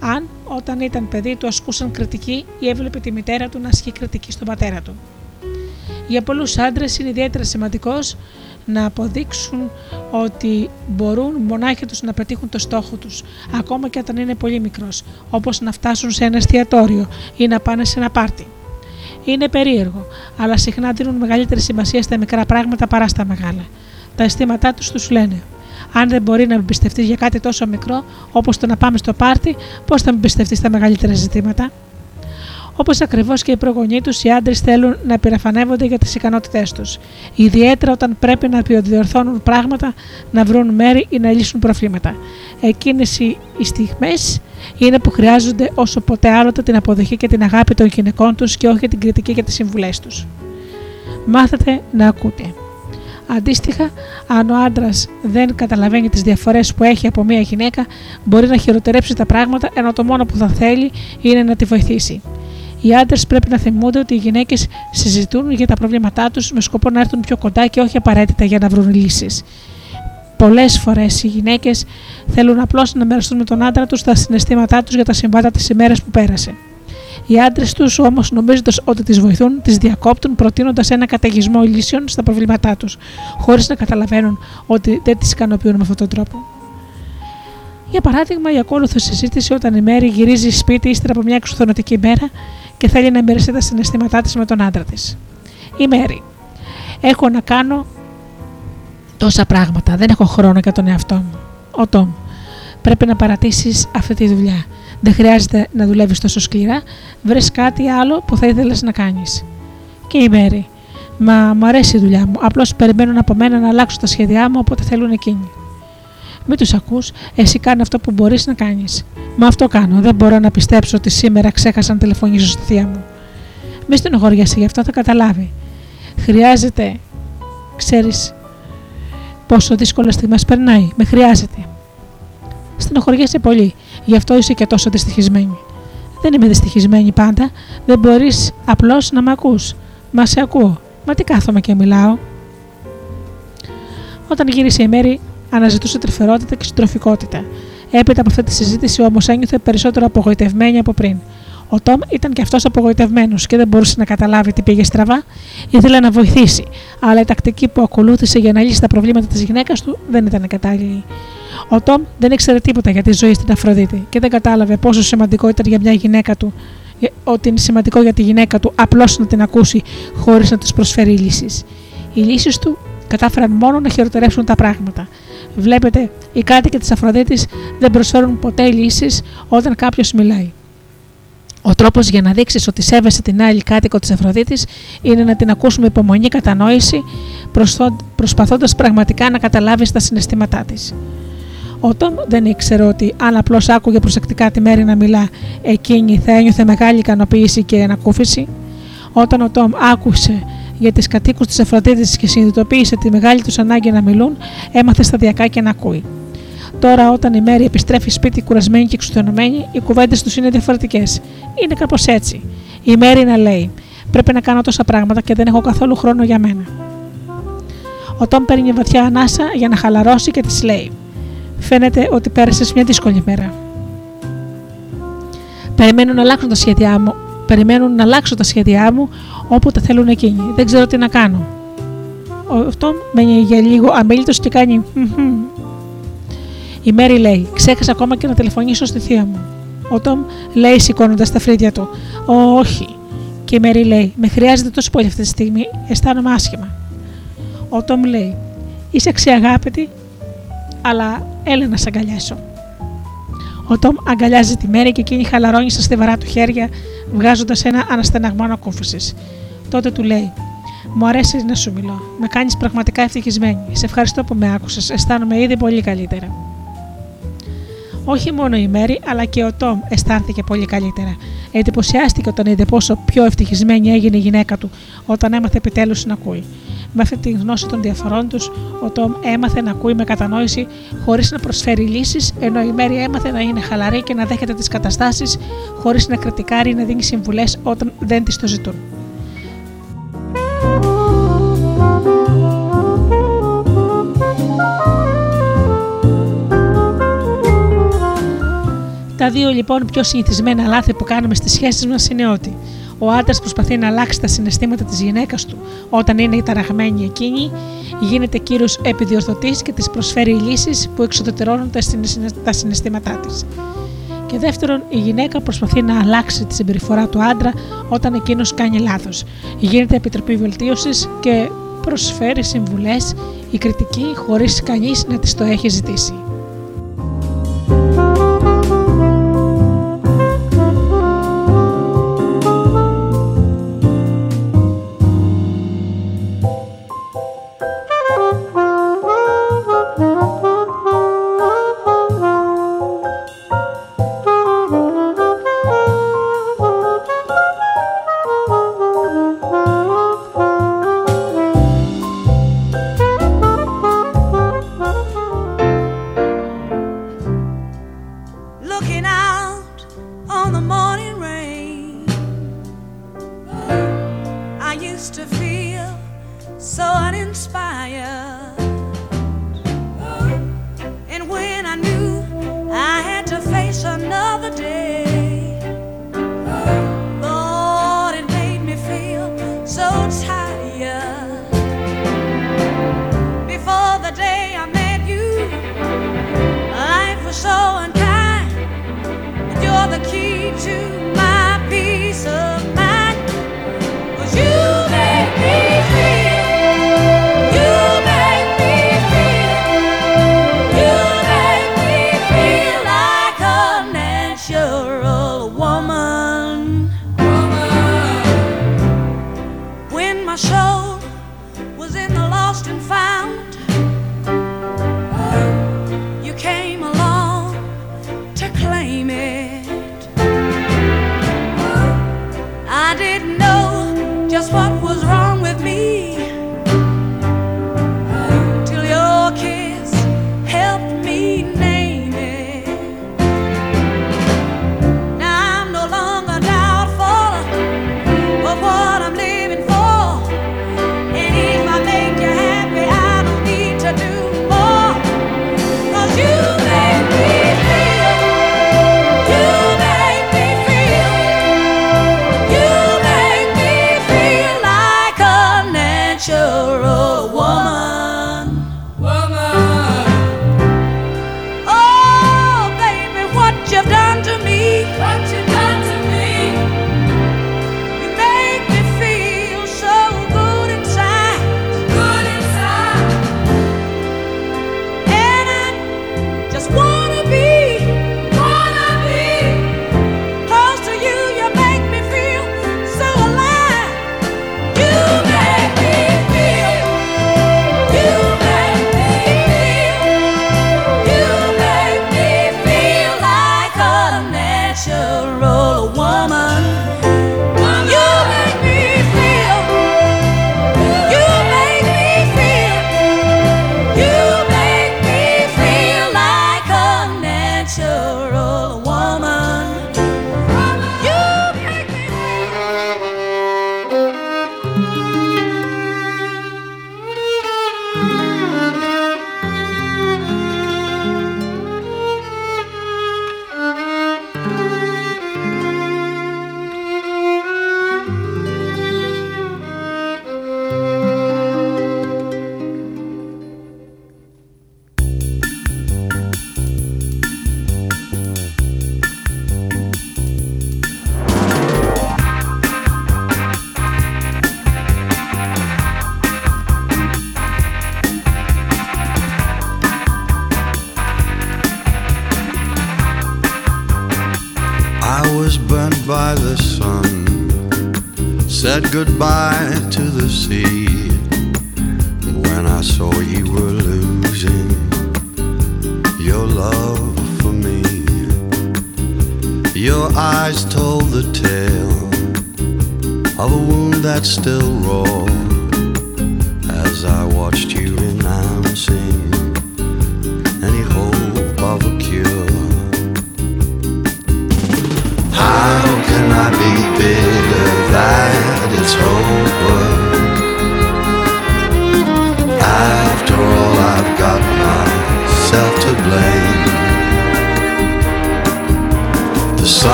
αν όταν ήταν παιδί του ασκούσαν κριτική ή έβλεπε τη μητέρα του να ασκεί κριτική στον πατέρα του. Για πολλούς άντρες είναι ιδιαίτερα σημαντικός να αποδείξουν ότι μπορούν μονάχοι τους να πετύχουν το στόχο τους, ακόμα και όταν είναι πολύ μικρός, όπως να φτάσουν σε ένα εστιατόριο ή να πάνε σε ένα πάρτι. Είναι περίεργο, αλλά συχνά δίνουν μεγαλύτερη σημασία στα μικρά πράγματα παρά στα μεγάλα. Τα αισθήματά τους τους λένε αν δεν μπορεί να με εμπιστευτείς για κάτι τόσο μικρό, όπως το να πάμε στο πάρτι, πώς θα με εμπιστευτείς στα μεγαλύτερα ζητήματα; Όπως ακριβώς και οι προγονεί τους, οι άντρες θέλουν να επιρρεφανεύονται για τις ικανότητές τους. Ιδιαίτερα όταν πρέπει να διορθώνουν πράγματα, να βρουν μέρη ή να λύσουν προβλήματα. Εκείνες οι στιγμές είναι που χρειάζονται όσο ποτέ άλλοτε την αποδοχή και την αγάπη των γυναικών τους και όχι την κριτική και τις συμβουλές τους. Μάθετε να ακούτε. Αντίστοιχα, αν ο άντρας δεν καταλαβαίνει τις διαφορές που έχει από μια γυναίκα, μπορεί να χειροτερέψει τα πράγματα ενώ το μόνο που θα θέλει είναι να τη βοηθήσει. Οι άντρες πρέπει να θυμούνται ότι οι γυναίκες συζητούν για τα προβλήματά τους με σκοπό να έρθουν πιο κοντά και όχι απαραίτητα για να βρουν λύσεις. Πολλές φορές οι γυναίκες θέλουν απλώς να μοιραστούν με τον άντρα τους τα συναισθήματά τους για τα συμβάντα της ημέρας που πέρασε. Οι άντρες τους όμως, νομίζοντας ότι τις βοηθούν, τις διακόπτουν προτείνοντας ένα καταιγισμό λύσεων στα προβλήματά τους, χωρίς να καταλαβαίνουν ότι δεν τις ικανοποιούν με αυτόν τον τρόπο. Για παράδειγμα, η ακόλουθο συζήτηση όταν η Μέρη γυρίζει σπίτι ύστερα από μια εξουθονωτική μέρα και θέλει να μοιραστεί τα συναισθήματά της με τον άντρα της. Η Μέρη. Έχω να κάνω τόσα πράγματα. Δεν έχω χρόνο για τον εαυτό μου. Ο Τόμ. Πρέπει να παρατήσεις αυτή τη δουλειά. Δεν χρειάζεται να δουλεύεις τόσο σκληρά. Βρει κάτι άλλο που θα ήθελες να κάνεις. Και η Μέρη. Μα μου αρέσει η δουλειά μου. Απλώς περιμένουν από μένα να αλλάξω τα σχέδιά μου όποτε θέλουν εκείνοι. Μην τους ακούς, εσύ κάνει αυτό που μπορείς να κάνεις. Μα αυτό κάνω. Δεν μπορώ να πιστέψω ότι σήμερα ξέχασα να τηλεφωνήσω στη θεία μου. Μη στενοχωριέσαι γι' αυτό, θα καταλάβει. Χρειάζεται, ξέρεις πόσο δύσκολες στιγμές περνάει. Με χρειάζεται. Στενοχωριέσαι πολύ. Γι' αυτό είσαι και τόσο δυστυχισμένη. Δεν είμαι δυστυχισμένη πάντα. Δεν μπορείς απλώς να με ακούς. Μα σε ακούω. Μα τι κάθομαι και μιλάω. Όταν γύρισε η μέρη, αναζητούσε τρυφερότητα και συντροφικότητα. Έπειτα από αυτή τη συζήτηση όμως ένιωθε περισσότερο απογοητευμένη από πριν. Ο Τόμ ήταν και αυτός απογοητευμένος και δεν μπορούσε να καταλάβει τι πήγε στραβά. Ήθελε να βοηθήσει, αλλά η τακτική που ακολούθησε για να λύσει τα προβλήματα της γυναίκας του δεν ήταν κατάλληλη. Ο Τόμ δεν ήξερε τίποτα για τη ζωή στην Αφροδίτη και δεν κατάλαβε πόσο σημαντικό ήταν για μια γυναίκα του, ότι είναι σημαντικό για τη γυναίκα του απλώς να την ακούσει χωρίς να της προσφέρει λύσεις. Οι λύσεις του κατάφεραν μόνο να χειροτερεύσουν τα πράγματα. Βλέπετε, οι κάτοικοι της Αφροδίτης δεν προσφέρουν ποτέ λύσεις όταν κάποιος μιλάει. Ο τρόπος για να δείξεις ότι σέβεσαι την άλλη κάτοικο της Αφροδίτης είναι να την ακούσουμε υπομονή κατανόηση, προσπαθώντας πραγματικά να καταλάβεις τα συναισθήματά της. Ο Τόμ δεν ήξερε ότι αν απλώς άκουγε προσεκτικά τη Μέρη να μιλά, εκείνη θα ένιωθε μεγάλη ικανοποίηση και ανακούφιση. Όταν ο Τόμ άκουσε για τις κατοίκους της Αφροδίτης και συνειδητοποίησε τη μεγάλη τους ανάγκη να μιλούν, έμαθε σταδιακά και να ακούει. Τώρα, όταν η Μέρη επιστρέφει σπίτι κουρασμένη και εξουθενωμένη, οι κουβέντες τους είναι διαφορετικές. Είναι κάπως έτσι. Η Μέρη να λέει: Πρέπει να κάνω τόσα πράγματα και δεν έχω καθόλου χρόνο για μένα. Ο Τόμ παίρνει βαθιά ανάσα για να χαλαρώσει και της λέει: Φαίνεται ότι πέρασες μια δύσκολη μέρα. Περιμένουν να αλλάξουν τα σχέδιά μου. Περιμένουν να αλλάξω τα σχέδιά μου όποτε θέλουν εκείνοι. Δεν ξέρω τι να κάνω. Ο Τόμ μένει για λίγο αμήλυτο και κάνει. Η Μέρι λέει: Ξέχασα ακόμα και να τηλεφωνήσω στη θεία μου. Ο Τόμ λέει σηκώνοντας τα φρύδια του: Όχι. Και η Μέρι λέει: Με χρειάζεται τόσο πολύ αυτή τη στιγμή, αισθάνομαι άσχημα. Ο Τόμ λέει: Είσαι ξεαγάπητη, αλλά έλα να σε αγκαλιάσω. Ο Τόμ αγκαλιάζει τη Μέρη και εκείνη χαλαρώνει στα στιβαρά του χέρια, βγάζοντας ένα αναστεναγμό ανακούφιση. Τότε του λέει: Μου αρέσει να σου μιλώ. Με κάνεις πραγματικά ευτυχισμένη. Σε ευχαριστώ που με άκουσες. Αισθάνομαι ήδη πολύ καλύτερα. Όχι μόνο η Μέρη, αλλά και ο Τόμ αισθάνθηκε πολύ καλύτερα. Εντυπωσιάστηκε όταν είδε πόσο πιο ευτυχισμένη έγινε η γυναίκα του όταν έμαθε επιτέλους να ακούει. Με αυτή τη γνώση των διαφορών τους, ο Τόμ έμαθε να ακούει με κατανόηση χωρίς να προσφέρει λύσεις, ενώ η Μέρη έμαθε να είναι χαλαρή και να δέχεται τις καταστάσεις χωρίς να κριτικάρει ή να δίνει συμβουλές όταν δεν τις το ζητούν. Τα δύο λοιπόν πιο συνηθισμένα λάθη που κάνουμε στις σχέσεις μας είναι ότι ο άντρας προσπαθεί να αλλάξει τα συναισθήματα της γυναίκας του όταν είναι ταραγμένη εκείνη, γίνεται κύριο επιδιορθωτή και της προσφέρει λύσεις που εξοδετερώνουν τα συναισθήματά της. Και δεύτερον, η γυναίκα προσπαθεί να αλλάξει τη συμπεριφορά του άντρα όταν εκείνος κάνει λάθος. Γίνεται επιτροπή βελτίωσης και προσφέρει συμβουλές ή κριτική χωρίς κανείς να της το έχει ζητήσει.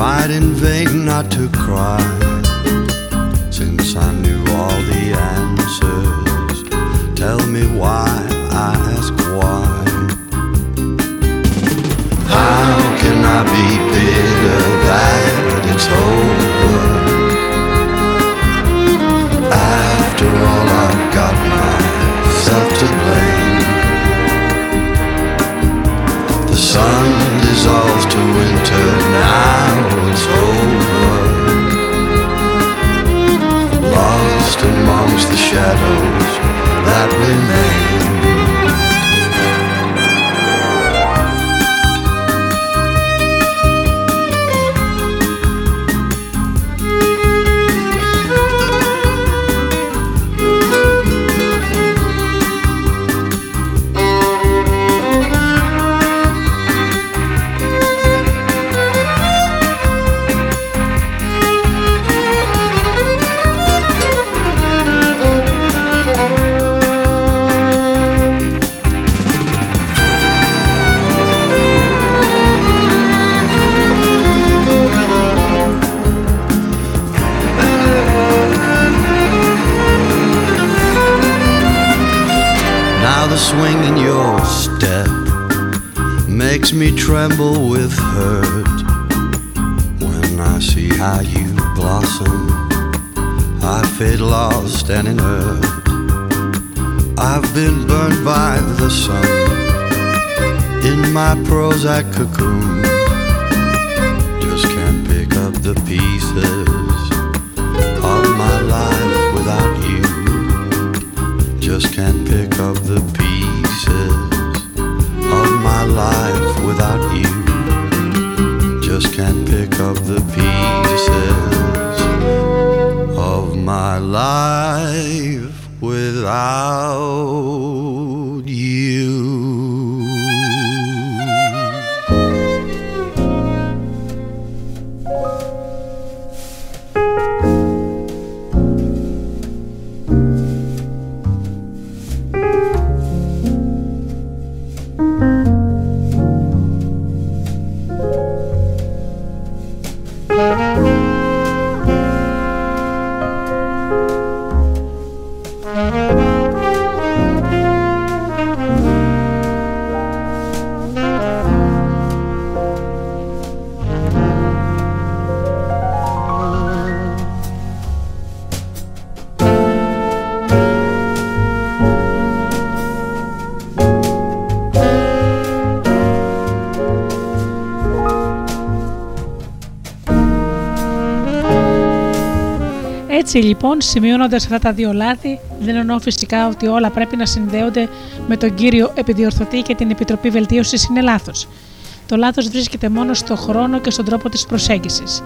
Tried in vain not to cry, since I knew all the answers. Tell me why, I ask why. How can I be bitter that it's over? Sun dissolves to winter, now it's over. Lost amongst the shadows that remain. my pearls I cocoon. Λοιπόν, σημειώνοντας αυτά τα δύο λάθη, δεν εννοώ φυσικά ότι όλα πρέπει να συνδέονται με τον κύριο επιδιορθωτή και την Επιτροπή Βελτίωσης είναι λάθος. Το λάθος βρίσκεται μόνο στο χρόνο και στον τρόπο της προσέγγισης.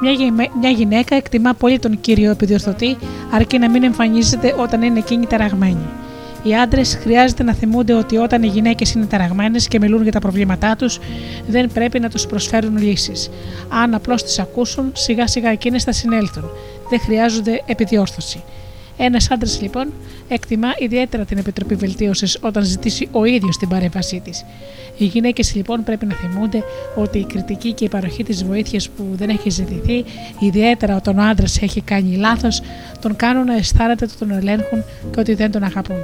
Μια, γυme- μια γυναίκα εκτιμά πολύ τον κύριο επιδιορθωτή, αρκεί να μην εμφανίζεται όταν είναι εκείνη ταραγμένη. Οι άντρες χρειάζεται να θυμούνται ότι όταν οι γυναίκες είναι ταραγμένες και μιλούν για τα προβλήματά τους, δεν πρέπει να τους προσφέρουν λύσεις. Αν απλώς τις ακούσουν, σιγά σιγά εκείνες θα συνέλθουν. Δεν χρειάζονται επιδιόρθωση. Ένας άντρας λοιπόν εκτιμά ιδιαίτερα την Επιτροπή Βελτίωσης όταν ζητήσει ο ίδιος την παρέμβασή της. Οι γυναίκες λοιπόν πρέπει να θυμούνται ότι η κριτική και η παροχή της βοήθειας που δεν έχει ζητηθεί, ιδιαίτερα όταν ο άντρας έχει κάνει λάθος, τον κάνουν να αισθάνεται ότι τον ελέγχουν και ότι δεν τον αγαπούν.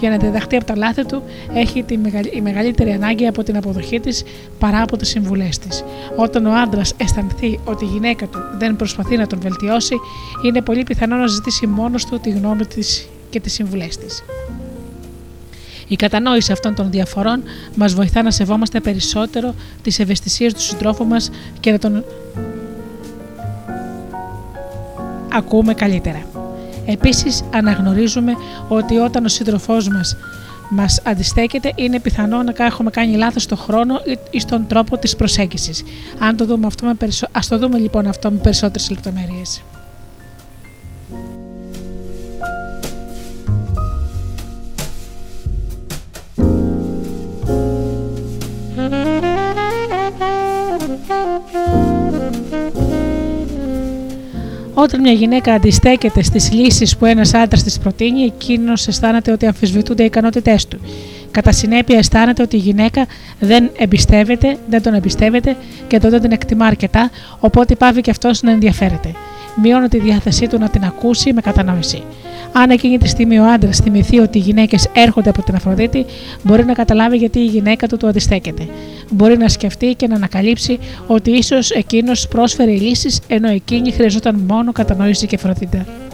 Για να διδαχτεί από τα λάθη του, έχει τη η μεγαλύτερη ανάγκη από την αποδοχή της παρά από τις συμβουλές της. Όταν ο άντρας αισθανθεί ότι η γυναίκα του δεν προσπαθεί να τον βελτιώσει, είναι πολύ πιθανό να ζητήσει μόνος του τη γνώμη της και τις συμβουλές της. Η κατανόηση αυτών των διαφορών μας βοηθά να σεβόμαστε περισσότερο τις ευαισθησίες του συντρόφου μας και να τον ακούμε καλύτερα. Επίσης αναγνωρίζουμε ότι όταν ο σύντροφός μας μας αντιστέκεται είναι πιθανό να έχουμε κάνει λάθος στον χρόνο ή στον τρόπο της προσέγγισης. Αν το δούμε αυτό με περισσο... Ας το δούμε λοιπόν αυτό με περισσότερες λεπτομέρειες. Όταν μια γυναίκα αντιστέκεται στις λύσεις που ένας άντρας της προτείνει, εκείνος αισθάνεται ότι αμφισβητούνται οι ικανότητές του. Κατά συνέπεια, αισθάνεται ότι η γυναίκα δεν εμπιστεύεται, δεν τον εμπιστεύεται και τότε την εκτιμά αρκετά, οπότε πάβει και αυτός να ενδιαφέρεται. Μειώνει τη διάθεσή του να την ακούσει με κατανόηση. Αν εκείνη τη στιγμή ο άντρας θυμηθεί ότι οι γυναίκες έρχονται από την Αφροδίτη, μπορεί να καταλάβει γιατί η γυναίκα του του αντιστέκεται. Μπορεί να σκεφτεί και να ανακαλύψει ότι ίσως εκείνος πρόσφερε λύσεις ενώ εκείνη χρειαζόταν μόνο κατανόηση και φροντίδα.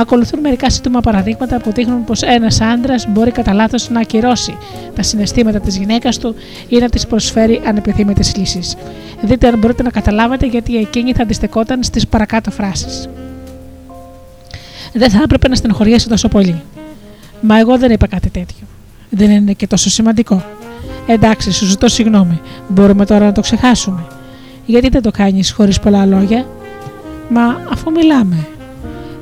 Ακολουθούν μερικά σύντομα παραδείγματα που δείχνουν πως ένας άντρας μπορεί κατά λάθος να ακυρώσει τα συναισθήματα της γυναίκας του ή να της προσφέρει ανεπιθύμητες λύσεις. Δείτε αν μπορείτε να καταλάβετε γιατί εκείνη θα αντιστεκόταν στις παρακάτω φράσεις δεν θα έπρεπε να στενοχωριέσαι τόσο πολύ. Μα εγώ δεν είπα κάτι τέτοιο. Δεν είναι και τόσο σημαντικό. Εντάξει, σου ζητώ συγγνώμη. Μπορούμε τώρα να το ξεχάσουμε. Γιατί δεν το κάνεις χωρίς πολλά λόγια; Μα αφού μιλάμε.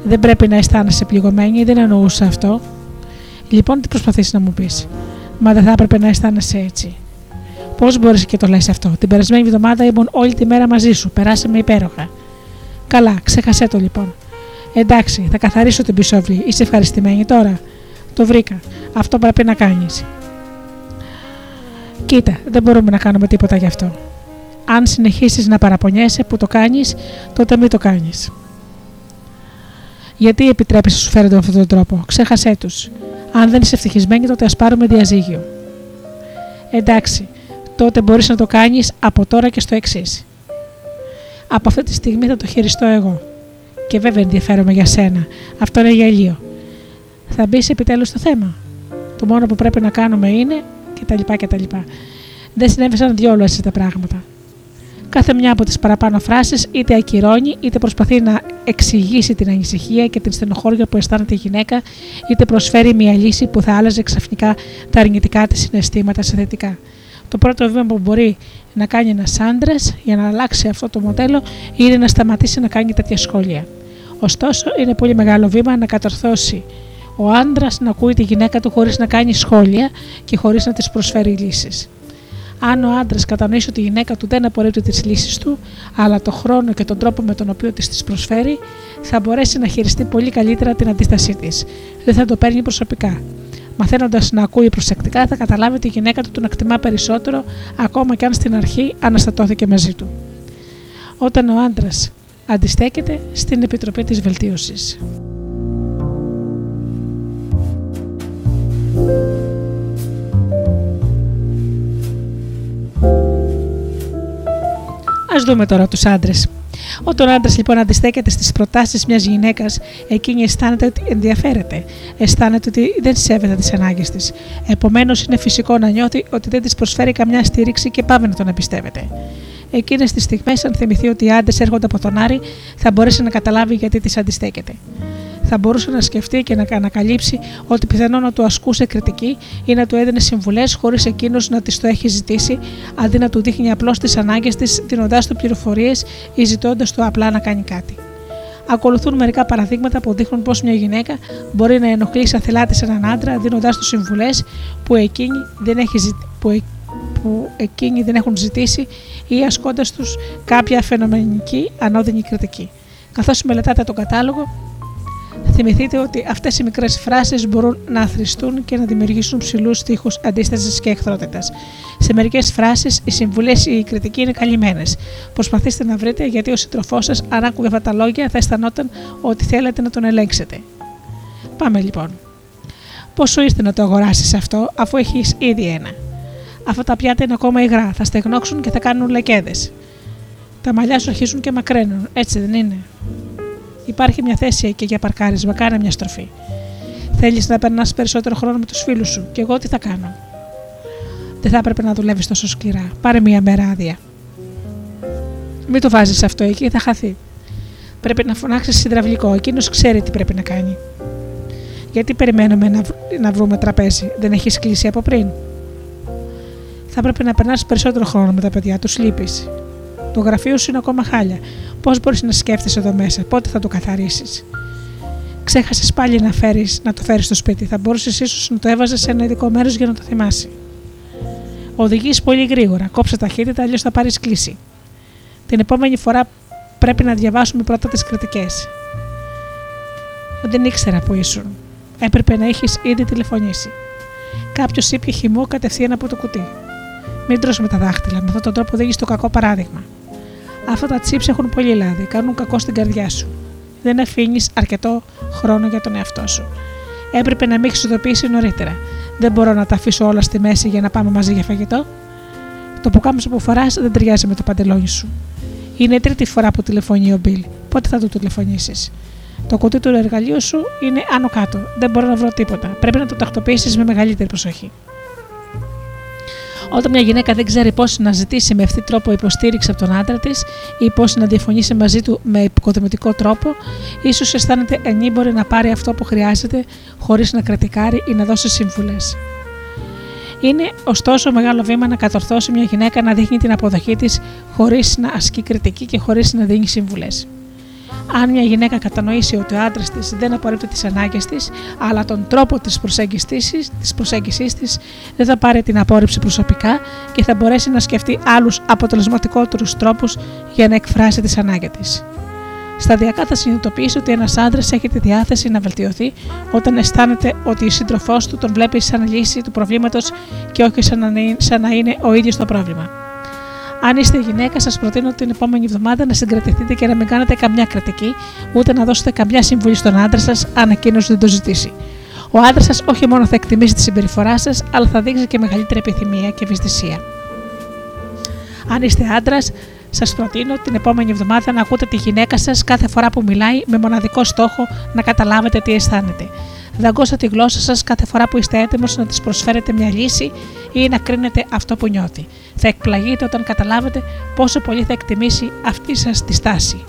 Δεν πρέπει να αισθάνεσαι πληγωμένη, δεν εννοούσα αυτό. Λοιπόν, τι προσπαθεί να μου πεις; Μα δεν θα έπρεπε να αισθάνεσαι έτσι. Πώς μπορείς και το λες αυτό; Την περασμένη εβδομάδα ήμουν όλη τη μέρα μαζί σου. Περάσαμε υπέροχα. Καλά, ξέχασέ το λοιπόν. Εντάξει, θα καθαρίσω την πισόβλη. Είσαι ευχαριστημένη τώρα; Το βρήκα. Αυτό πρέπει να κάνεις. Κοίτα, δεν μπορούμε να κάνουμε τίποτα γι' αυτό. Αν συνεχίσεις να παραπονιέσαι που το κάνεις, τότε μην το κάνεις. Γιατί επιτρέπει να σου φέρονται με αυτόν τον τρόπο, ξέχασέ τους. Αν δεν είσαι ευτυχισμένη, τότε ας πάρουμε διαζύγιο. Εντάξει, τότε μπορείς να το κάνεις από τώρα και στο εξής. Από αυτή τη στιγμή θα το χειριστώ εγώ. Και βέβαια ενδιαφέρομαι για σένα. Αυτό είναι γελίο. Θα μπει επιτέλους στο θέμα. Το μόνο που πρέπει να κάνουμε είναι κτλ. κτλ. Δεν συνέβησαν διόλου έτσι τα πράγματα. Κάθε μια από τις παραπάνω φράσεις είτε ακυρώνει είτε προσπαθεί να εξηγήσει την ανησυχία και την στενοχώρια που αισθάνεται η γυναίκα, είτε προσφέρει μια λύση που θα άλλαζε ξαφνικά τα αρνητικά της συναισθήματα σε θετικά. Το πρώτο βήμα που μπορεί να κάνει ένας άντρας για να αλλάξει αυτό το μοντέλο είναι να σταματήσει να κάνει τέτοια σχόλια. Ωστόσο, είναι πολύ μεγάλο βήμα να κατορθώσει ο άντρας να ακούει τη γυναίκα του χωρίς να κάνει σχόλια και χωρίς να της προσφέρει λύσεις. Αν ο άντρας κατανοήσει ότι η γυναίκα του δεν απορρίπτει τις λύσεις του, αλλά το χρόνο και τον τρόπο με τον οποίο της τις προσφέρει, θα μπορέσει να χειριστεί πολύ καλύτερα την αντίστασή της. Δεν θα το παίρνει προσωπικά. Μαθαίνοντας να ακούει προσεκτικά, θα καταλάβει ότι η γυναίκα του τον εκτιμά περισσότερο, ακόμα και αν στην αρχή αναστατώθηκε μαζί του. Όταν ο άντρας αντιστέκεται στην Επιτροπή της Βελτίωσης. Ας δούμε τώρα τους άντρες. Όταν ο άντρας λοιπόν αντιστέκεται στις προτάσεις μιας γυναίκας, εκείνη αισθάνεται ότι ενδιαφέρεται. Αισθάνεται ότι δεν σέβεται τις ανάγκες της. Επομένως, είναι φυσικό να νιώθει ότι δεν της προσφέρει καμιά στήριξη και πάμε να τον εμπιστεύεται. Εκείνες τις στιγμές, αν θυμηθεί ότι οι άντρες έρχονται από τον Άρη, θα μπορέσει να καταλάβει γιατί της αντιστέκεται. Θα μπορούσε να σκεφτεί και να ανακαλύψει ότι πιθανόν να του ασκούσε κριτική ή να του έδινε συμβουλές χωρίς εκείνος να της το έχει ζητήσει, αντί να του δείχνει απλώς τις ανάγκες της, δίνοντάς του πληροφορίες ή ζητώντας του απλά να κάνει κάτι. Ακολουθούν μερικά παραδείγματα που δείχνουν πώς μια γυναίκα μπορεί να ενοχλήσει αθελάτη έναν άντρα δίνοντάς του συμβουλές που, εκείνη δεν έχει που, ε- που εκείνοι δεν έχουν ζητήσει ή ασκώντας τους κάποια φαινομενική ανώδυνη κριτική. Καθώς μελετάτε τον κατάλογο, θυμηθείτε ότι αυτές οι μικρές φράσεις μπορούν να αθρηστούν και να δημιουργήσουν ψηλούς τείχου αντίστασης και εχθρότητας. Σε μερικές φράσεις, οι συμβουλές ή η κριτική είναι καλυμμένες. Προσπαθήστε να βρείτε γιατί ο σύντροφός σας, αν άκουγε αυτά τα λόγια, θα αισθανόταν ότι θέλετε να τον ελέγξετε. Πάμε λοιπόν. Πόσο ήρθε να το αγοράσεις αυτό, αφού έχεις ήδη ένα; Αυτά τα πιάτα είναι ακόμα υγρά, θα στεγνώξουν και θα κάνουν λεκέδες. Τα μαλλιά σου αρχίζουν και μακραίνουν, έτσι δεν είναι; Υπάρχει μια θέση εκεί για παρκάρισμα, κάνε μια στροφή. Θέλεις να περνάς περισσότερο χρόνο με τους φίλους σου, και εγώ τι θα κάνω; Δεν θα έπρεπε να δουλεύεις τόσο σκληρά. Πάρε μία μέρα άδεια. Μην το βάζεις αυτό εκεί, θα χαθεί. Πρέπει να φωνάξεις συντραυλικό, εκείνος ξέρει τι πρέπει να κάνει. Γιατί περιμένουμε να, να βρούμε τραπέζι, δεν έχεις κλείσει από πριν; Θα πρέπει να περνάς περισσότερο χρόνο με τα παιδιά, τους λείπεις. Το γραφείο σου είναι ακόμα χάλια. Πώς μπορείς να σκέφτεσαι εδώ μέσα, πότε θα το καθαρίσεις; Ξέχασες πάλι να, φέρεις, να το φέρεις στο σπίτι. Θα μπορούσες ίσως να το έβαζες σε ένα ειδικό μέρος για να το θυμάσει. Οδηγείς πολύ γρήγορα. Κόψε ταχύτητα, αλλιώς θα πάρεις κλίση. Την επόμενη φορά πρέπει να διαβάσουμε πρώτα τις κριτικές. Δεν ήξερα που ήσουν. Έπρεπε να έχει ήδη τηλεφωνήσει. Κάποιος ήπια χυμό κατευθείαν από το κουτί. Μην τρώσει με τα δάχτυλα, με αυτόν τον τρόπο δίνει το κακό παράδειγμα. Αυτά τα τσίπ έχουν πολύ λάδι, κάνουν κακό στην καρδιά σου. Δεν αφήνεις αρκετό χρόνο για τον εαυτό σου. Έπρεπε να με έχει ειδοποιήσει νωρίτερα. Δεν μπορώ να τα αφήσω όλα στη μέση για να πάμε μαζί για φαγητό. Το πουκάμισο που φοράς δεν ταιριάζει με το παντελόνι σου. Είναι η τρίτη φορά που τηλεφωνεί ο Μπιλ. Πότε θα του τηλεφωνήσεις; Το κουτί του εργαλείου σου είναι άνω κάτω. Δεν μπορώ να βρω τίποτα. Πρέπει να το τακτοποιήσεις με μεγαλύτερη προσοχή. Όταν μια γυναίκα δεν ξέρει πώς να ζητήσει με ευθύ τρόπο υποστήριξη από τον άντρα της ή πώς να διαφωνήσει μαζί του με υποκοδομητικό τρόπο, ίσως αισθάνεται ενήμπορη να πάρει αυτό που χρειάζεται χωρίς να κρατικάρει ή να δώσει σύμβουλες. Είναι ωστόσο μεγάλο βήμα να κατορθώσει μια γυναίκα να δείχνει την αποδοχή της χωρίς να ασκεί κριτική και χωρίς να δίνει σύμβουλες. Αν μια γυναίκα κατανοήσει ότι ο άντρας της δεν απορρίπτει τις ανάγκες της, αλλά τον τρόπο της προσέγγισης της, δεν θα πάρει την απόρριψη προσωπικά και θα μπορέσει να σκεφτεί άλλους αποτελεσματικότερους τρόπους για να εκφράσει τις ανάγκες της. Σταδιακά θα συνειδητοποιήσει ότι ένας άντρας έχει τη διάθεση να βελτιωθεί όταν αισθάνεται ότι η σύντροφός του τον βλέπει σαν λύση του προβλήματος και όχι σαν να είναι ο ίδιος το πρόβλημα. Αν είστε γυναίκα, σας προτείνω την επόμενη εβδομάδα να συγκρατηθείτε και να μην κάνετε καμιά κρατική, ούτε να δώσετε καμιά συμβουλή στον άντρα σας, αν εκείνος δεν το ζητήσει. Ο άντρας σας όχι μόνο θα εκτιμήσει τη συμπεριφορά σας, αλλά θα δείξει και μεγαλύτερη επιθυμία και ευαισθησία. Αν είστε άντρας, σας προτείνω την επόμενη εβδομάδα να ακούτε τη γυναίκα σας κάθε φορά που μιλάει με μοναδικό στόχο να καταλάβετε τι αισθάνεται. Δαγκώστε τη γλώσσα σας κάθε φορά που είστε έτοιμος να της προσφέρετε μια λύση ή να κρίνετε αυτό που νιώθει. Θα εκπλαγείτε όταν καταλάβετε πόσο πολύ θα εκτιμήσει αυτή σας τη στάση.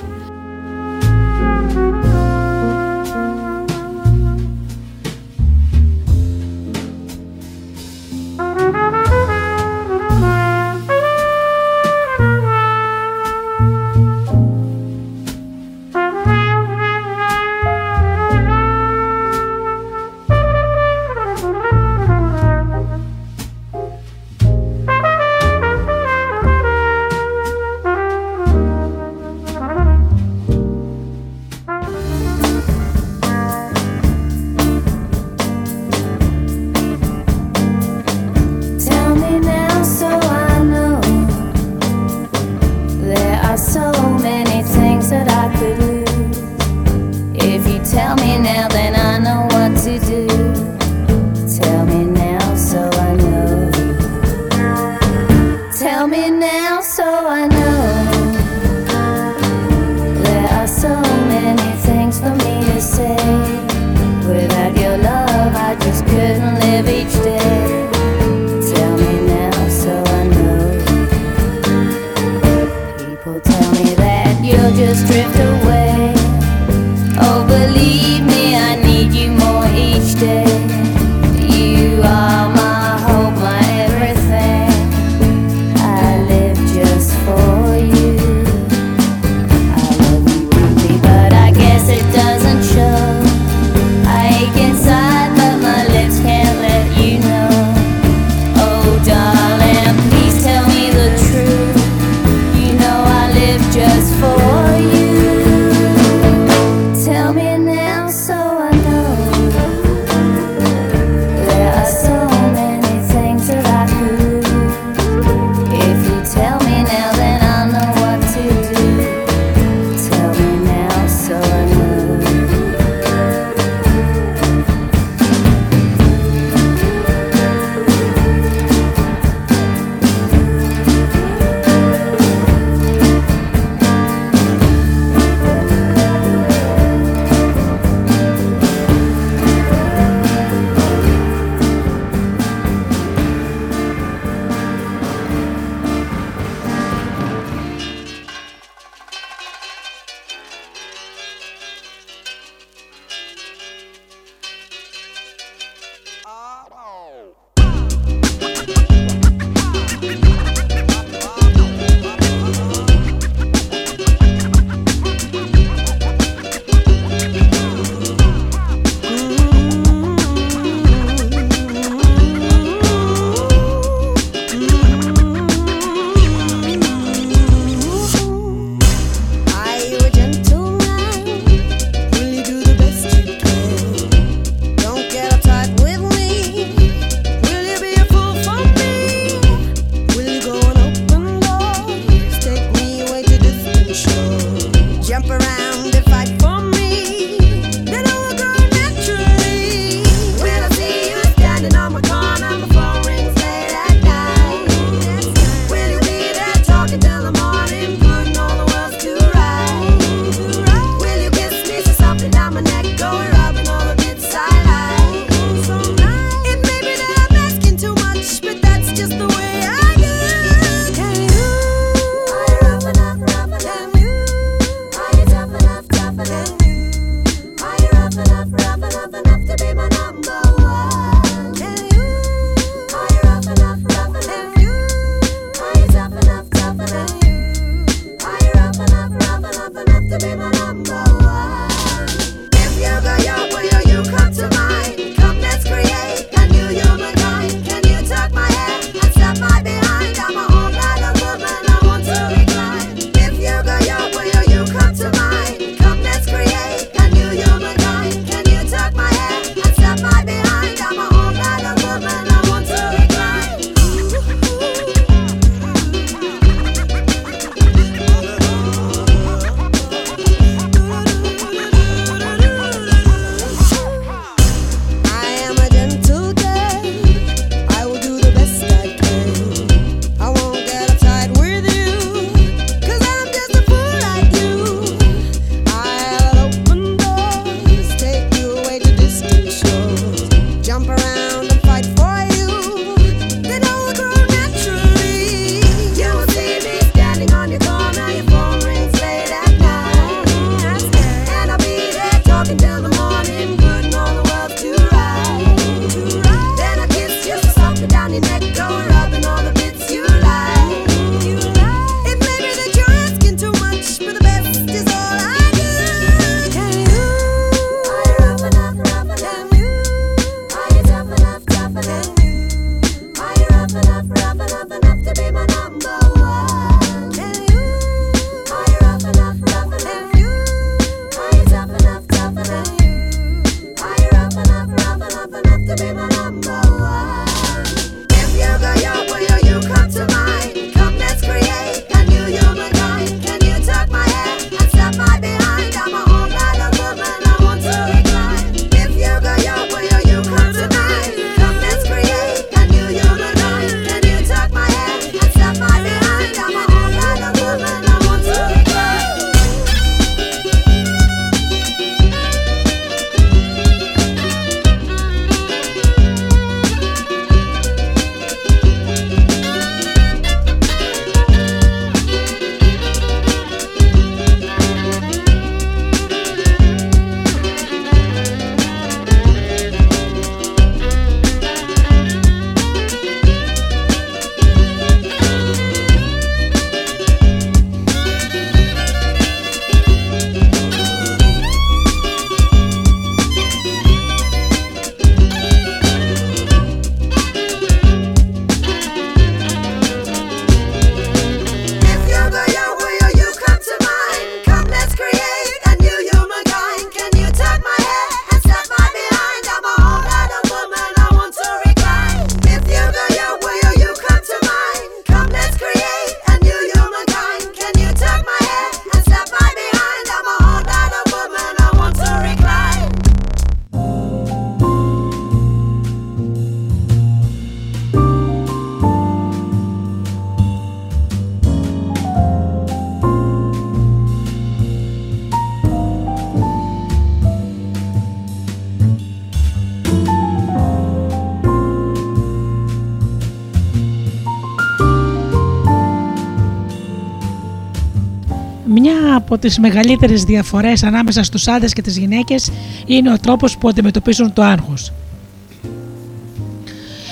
Από τις μεγαλύτερες διαφορές ανάμεσα στους άντρες και τις γυναίκες είναι ο τρόπος που αντιμετωπίζουν το άγχος.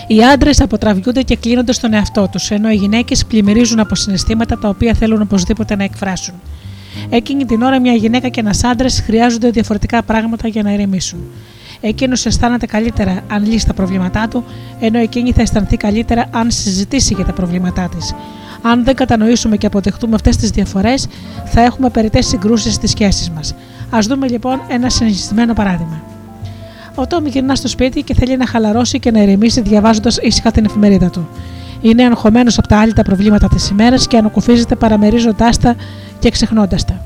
Οι άντρες αποτραβιούνται και κλείνονται στον εαυτό τους, ενώ οι γυναίκες πλημμυρίζουν από συναισθήματα τα οποία θέλουν οπωσδήποτε να εκφράσουν. Εκείνη την ώρα, μια γυναίκα και ένας άντρα χρειάζονται διαφορετικά πράγματα για να ηρεμήσουν. Εκείνος αισθάνεται καλύτερα αν λύσει τα προβλήματά του, ενώ εκείνη θα αισθανθεί καλύτερα αν συζητήσει για τα προβλήματά της. Αν δεν κατανοήσουμε και αποδεχτούμε αυτές τις διαφορές, θα έχουμε περιττές συγκρούσεις στις σχέσεις μας. Α δούμε λοιπόν ένα συνηθισμένο παράδειγμα. Ο Τόμι γυρνά στο σπίτι και θέλει να χαλαρώσει και να ηρεμήσει διαβάζοντας ήσυχα την εφημερίδα του. Είναι αγχωμένος από τα άλλη προβλήματα της ημέρας και ανακουφίζεται παραμερίζοντάς τα και ξεχνώντας τα.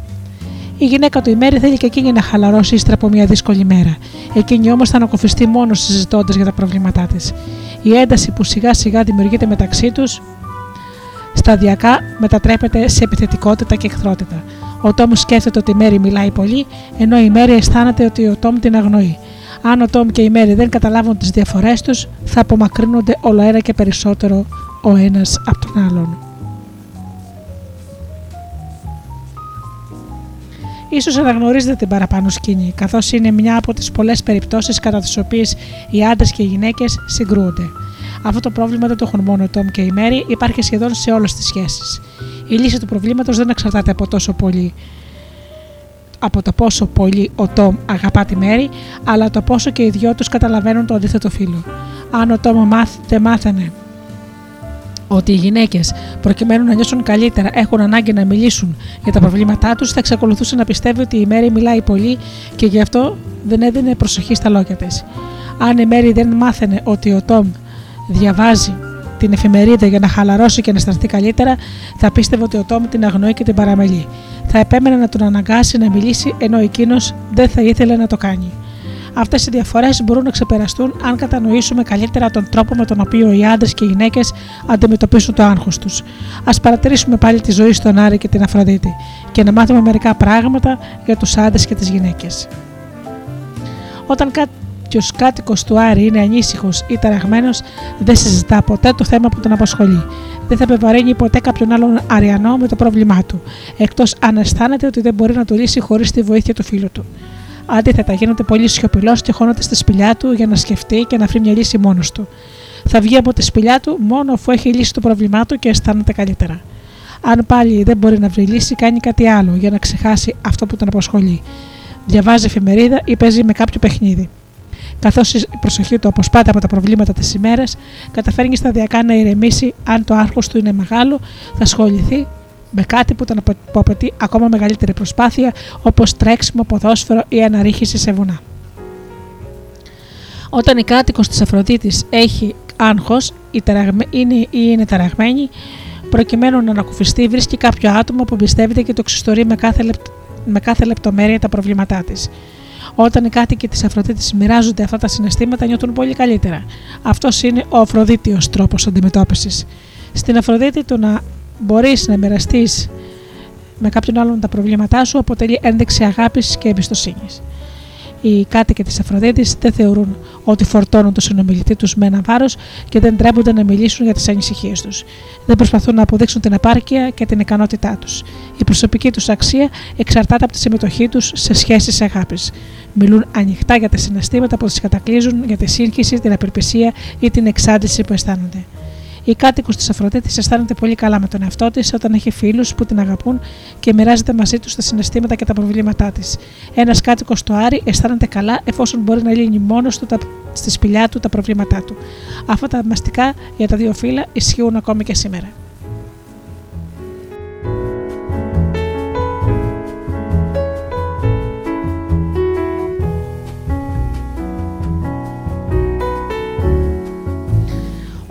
Η γυναίκα του η Μέρη θέλει και εκείνη να χαλαρώσει ύστερα από μια δύσκολη μέρα. Εκείνη όμως θα ανακουφιστεί μόνος συζητώντας για τα προβλήματά της. Η ένταση που σιγά σιγά δημιουργείται μεταξύ τους σταδιακά μετατρέπεται σε επιθετικότητα και εχθρότητα. Ο Τόμ σκέφτεται ότι η Μέρη μιλάει πολύ, ενώ η Μέρη αισθάνεται ότι ο Τόμ την αγνοεί. Αν ο Τόμ και η Μέρη δεν καταλάβουν τις διαφορές τους, θα απομακρύνονται όλο ένα και περισσότερο ο ένας από τον άλλον. Ίσως αναγνωρίζετε την παραπάνω σκηνή, καθώς είναι μια από τις πολλές περιπτώσεις κατά τις οποίες οι άντρες και οι γυναίκες συγκρούονται. Αυτό το πρόβλημα δεν το έχουν μόνο ο Τόμ και η Μέρη, υπάρχει σχεδόν σε όλες τις σχέσεις. Η λύση του προβλήματος δεν εξαρτάται από τόσο πολύ από το πόσο πολύ ο Τόμ αγαπά τη Μέρη, αλλά το πόσο και οι δυο τους καταλαβαίνουν το αντίθετο φίλο. Αν ο Τόμ δεν μάθαινε ότι οι γυναίκες, προκειμένου να νιώσουν καλύτερα, έχουν ανάγκη να μιλήσουν για τα προβλήματά τους, θα εξακολουθούσε να πιστεύει ότι η Μέρη μιλάει πολύ και γι' αυτό δεν έδινε προσοχή στα λόγια της. Αν η Μέρη δεν μάθαινε ότι ο Τόμ διαβάζει την εφημερίδα για να χαλαρώσει και να αισθανθεί καλύτερα, θα πίστευε ότι ο Τόμ την αγνοεί και την παραμελεί. Θα επέμενε να τον αναγκάσει να μιλήσει ενώ εκείνος δεν θα ήθελε να το κάνει. Αυτές οι διαφορές μπορούν να ξεπεραστούν αν κατανοήσουμε καλύτερα τον τρόπο με τον οποίο οι άντρες και οι γυναίκες αντιμετωπίσουν το άγχος τους. Α παρατηρήσουμε πάλι τη ζωή στον Άρη και την Αφροδίτη και να μάθουμε μερικά πράγματα για τους άντρες και τις γυναίκες. Όταν κάποιο κάτοικος του Άρη είναι ανήσυχος ή ταραγμένος, δεν συζητά ποτέ το θέμα που τον απασχολεί. Δεν θα επιβαρύνει ποτέ κάποιον άλλον Αριανό με το πρόβλημά του, εκτός αν αισθάνεται ότι δεν μπορεί να το λύσει χωρίς τη βοήθεια του φίλου του. Αντίθετα, γίνεται πολύ σιωπηλός και χώνεται στη σπηλιά του για να σκεφτεί και να βρει μια λύση μόνος του. Θα βγει από τη σπηλιά του μόνο αφού έχει λύσει το πρόβλημά του και αισθάνεται καλύτερα. Αν πάλι δεν μπορεί να βρει λύση, κάνει κάτι άλλο για να ξεχάσει αυτό που τον απασχολεί. Διαβάζει εφημερίδα ή παίζει με κάποιο παιχνίδι. Καθώς η προσοχή του αποσπάται από τα προβλήματα της ημέρας, καταφέρνει σταδιακά να ηρεμήσει αν το άγχος του είναι μεγάλο, θα ασχοληθεί με κάτι που, τον απαιτεί ακόμα μεγαλύτερη προσπάθεια, όπως τρέξιμο, ποδόσφαιρο ή αναρρίχηση σε βουνά. Όταν η κάτοικος της Αφροδίτης έχει άγχος ή είναι, είναι ταραγμένη, προκειμένου να ανακουφιστεί, βρίσκει κάποιο άτομο που εμπιστεύεται και το εξιστορεί με κάθε, με κάθε λεπτομέρεια τα προβλήματά της. Όταν οι κάτοικοι της Αφροδίτης μοιράζονται αυτά τα συναισθήματα, νιώθουν πολύ καλύτερα. Αυτός είναι ο Αφροδίτιος τρόπος αντιμετώπισης. Στην Αφροδίτη, το να μπορείς να μοιραστείς με κάποιον άλλον τα προβλήματά σου αποτελεί ένδειξη αγάπης και εμπιστοσύνης. Οι κάτοικοι της Αφροδίτης δεν θεωρούν ότι φορτώνουν τον συνομιλητή τους με ένα βάρος και δεν τρέπονται να μιλήσουν για τις ανησυχίες τους. Δεν προσπαθούν να αποδείξουν την επάρκεια και την ικανότητά τους. Η προσωπική τους αξία εξαρτάται από τη συμμετοχή τους σε σχέσεις αγάπης. Μιλούν ανοιχτά για τα συναισθήματα που του κατακλείζουν, για τη σύγχυση, την απελπισία ή την εξάντληση που αισθάνονται. Η κάτοικο της Αφροδίτης αισθάνεται πολύ καλά με τον εαυτό της όταν έχει φίλους που την αγαπούν και μοιράζεται μαζί τους τα συναισθήματα και τα προβλήματά της. Ένας κάτοικος στο Άρη αισθάνεται καλά εφόσον μπορεί να λύνει μόνος του τα, στη σπηλιά του τα προβλήματά του. Αυτά τα μαστικά για τα δύο φύλλα ισχύουν ακόμη και σήμερα.